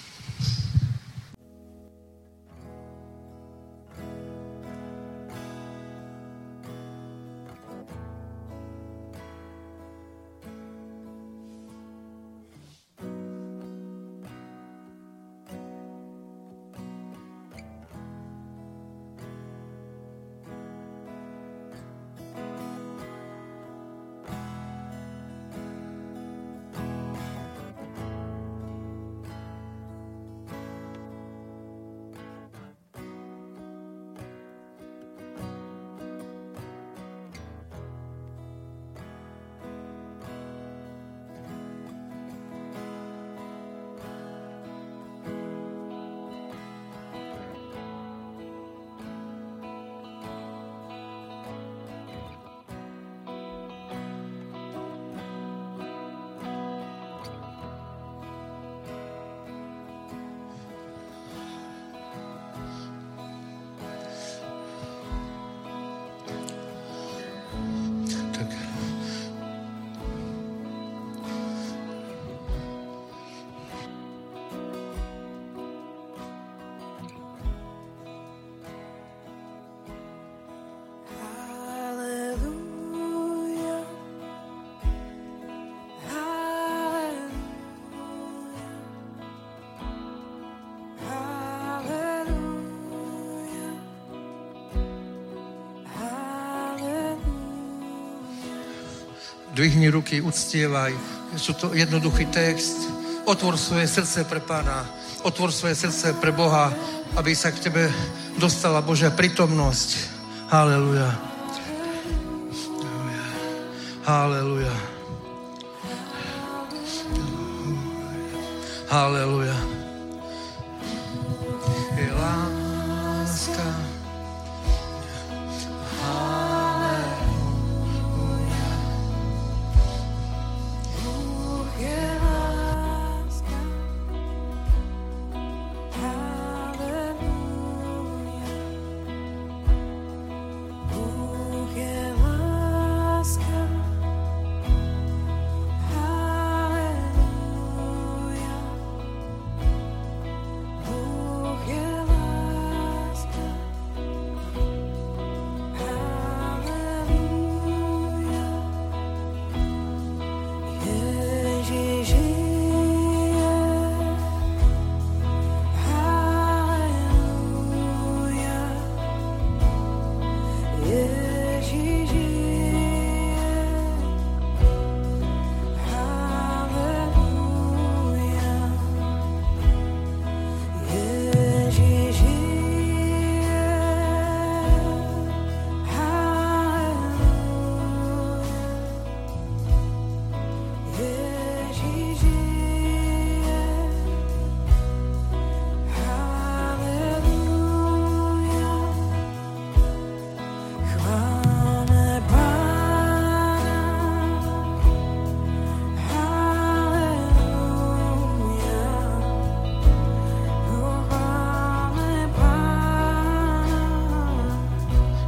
Dvihni ruky, uctievaj. Sú to jednoduchý text, Otvor svoje srdce pre pána. Otvor svoje srdce pre Boha, aby sa k tebe dostala Božia prítomnosť. Haleluja. Haleluja. Haleluja.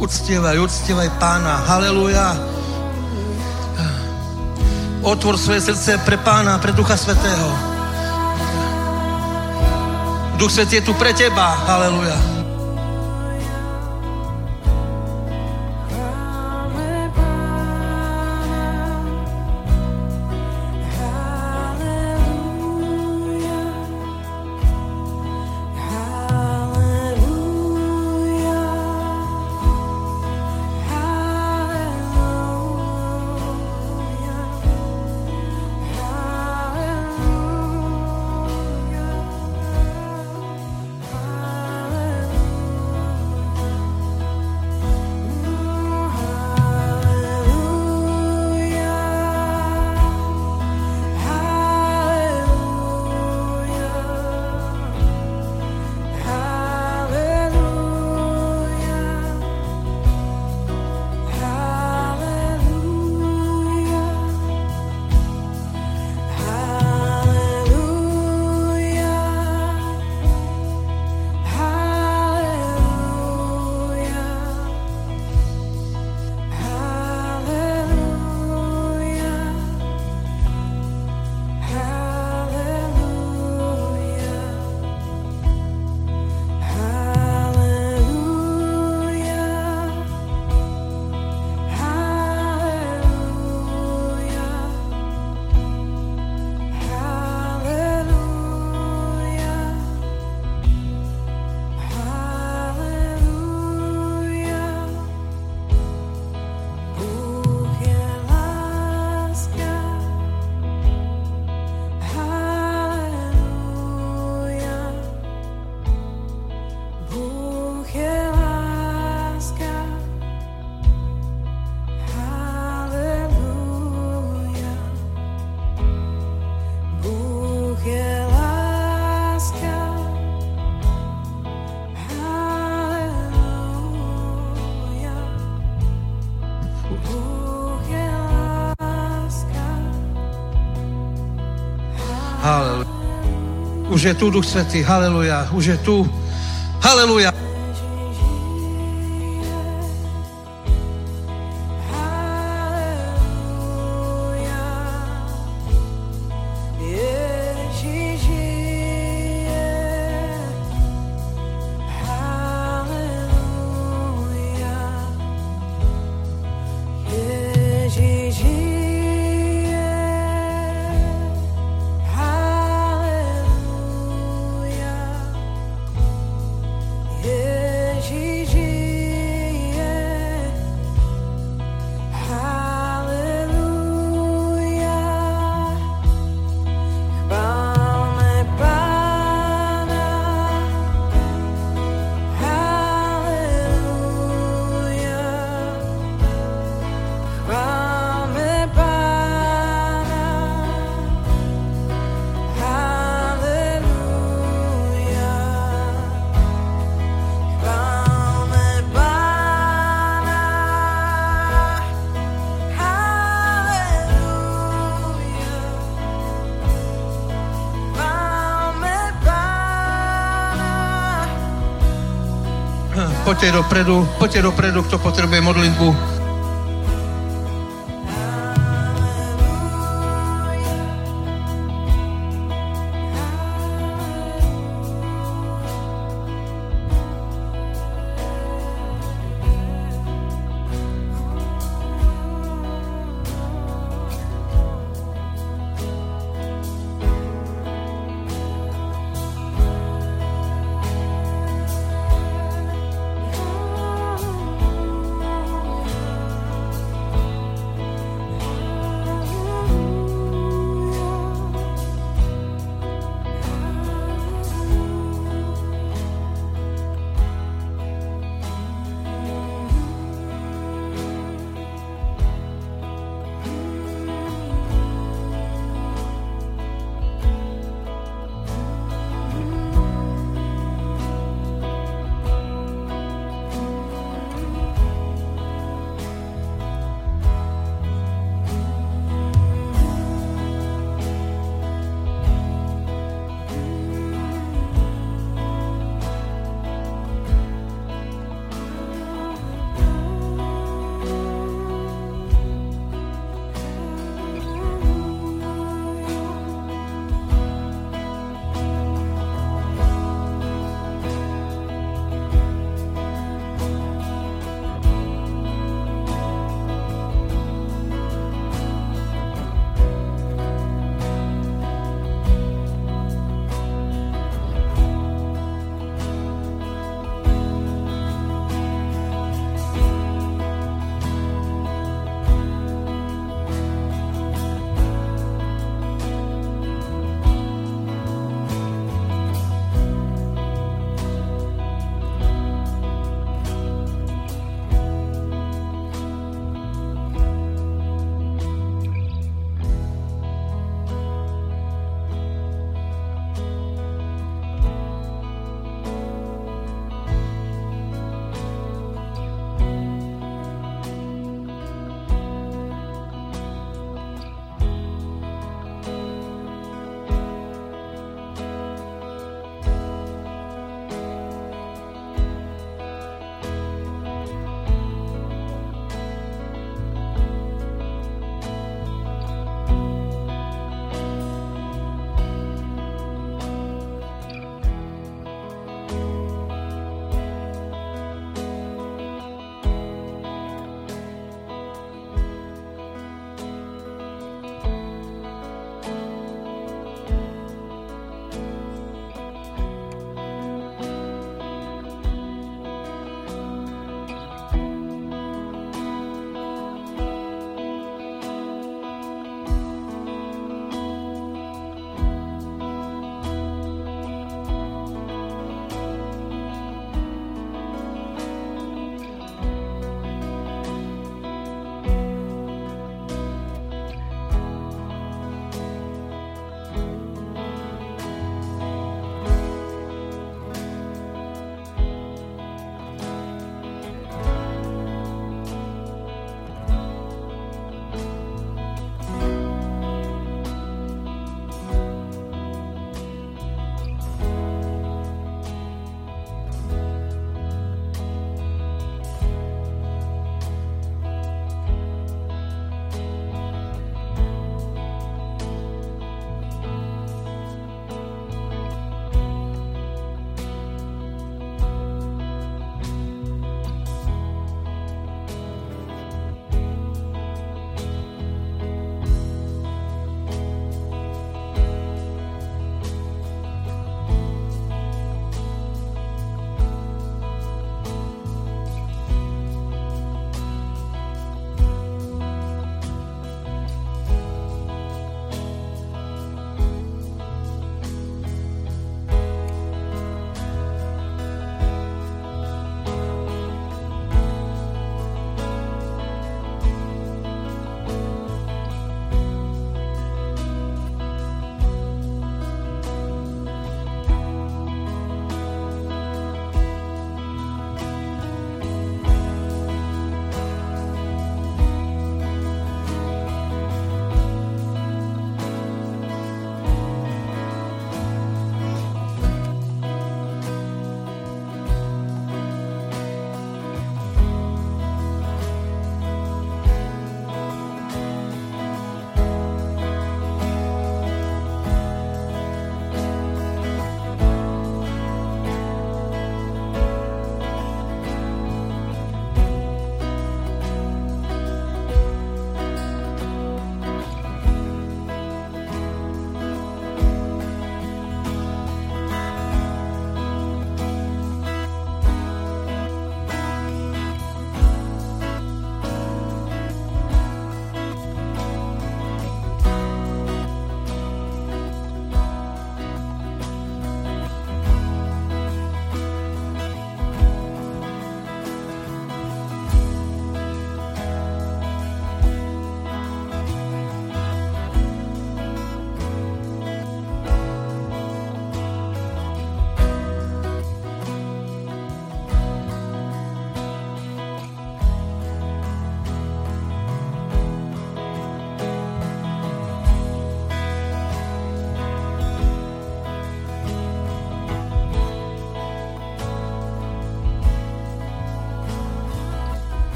Uctievaj, uctievaj pána. Haleluja. Otvor svoje srdce pre pána, pre Ducha Svetého. Duch Svetý je tu pre teba. Haleluja. Už je tu Duch Svetý. Haleluja. Už je tu. Haleluja. Poďte dopredu, poďte dopredu, kto potrebuje modlitbu.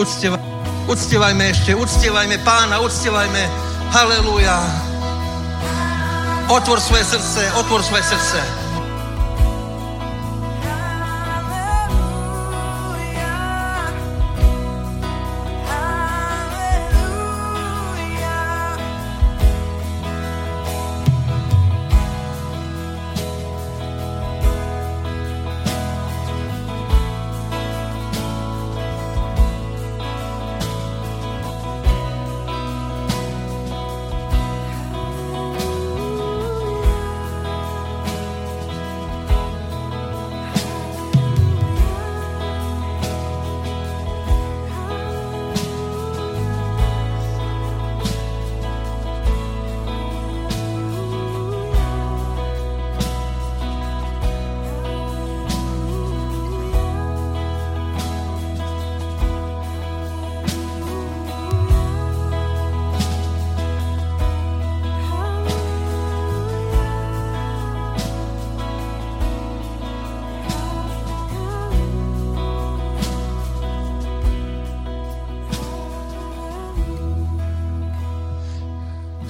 Uctieva, uctievajme ešte, uctievajme pána, uctievajme. Halelúja. Otvor svoje srdce, otvor svoje srdce.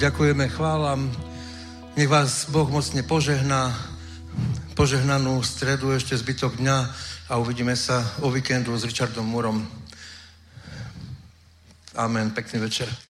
Ďakujeme, chválam. Nech vás Boh mocne požehná. Požehnanú stredu, ešte zbytok dňa a uvidíme sa o víkendu s Richardom Murom. Amen. Pekný večer.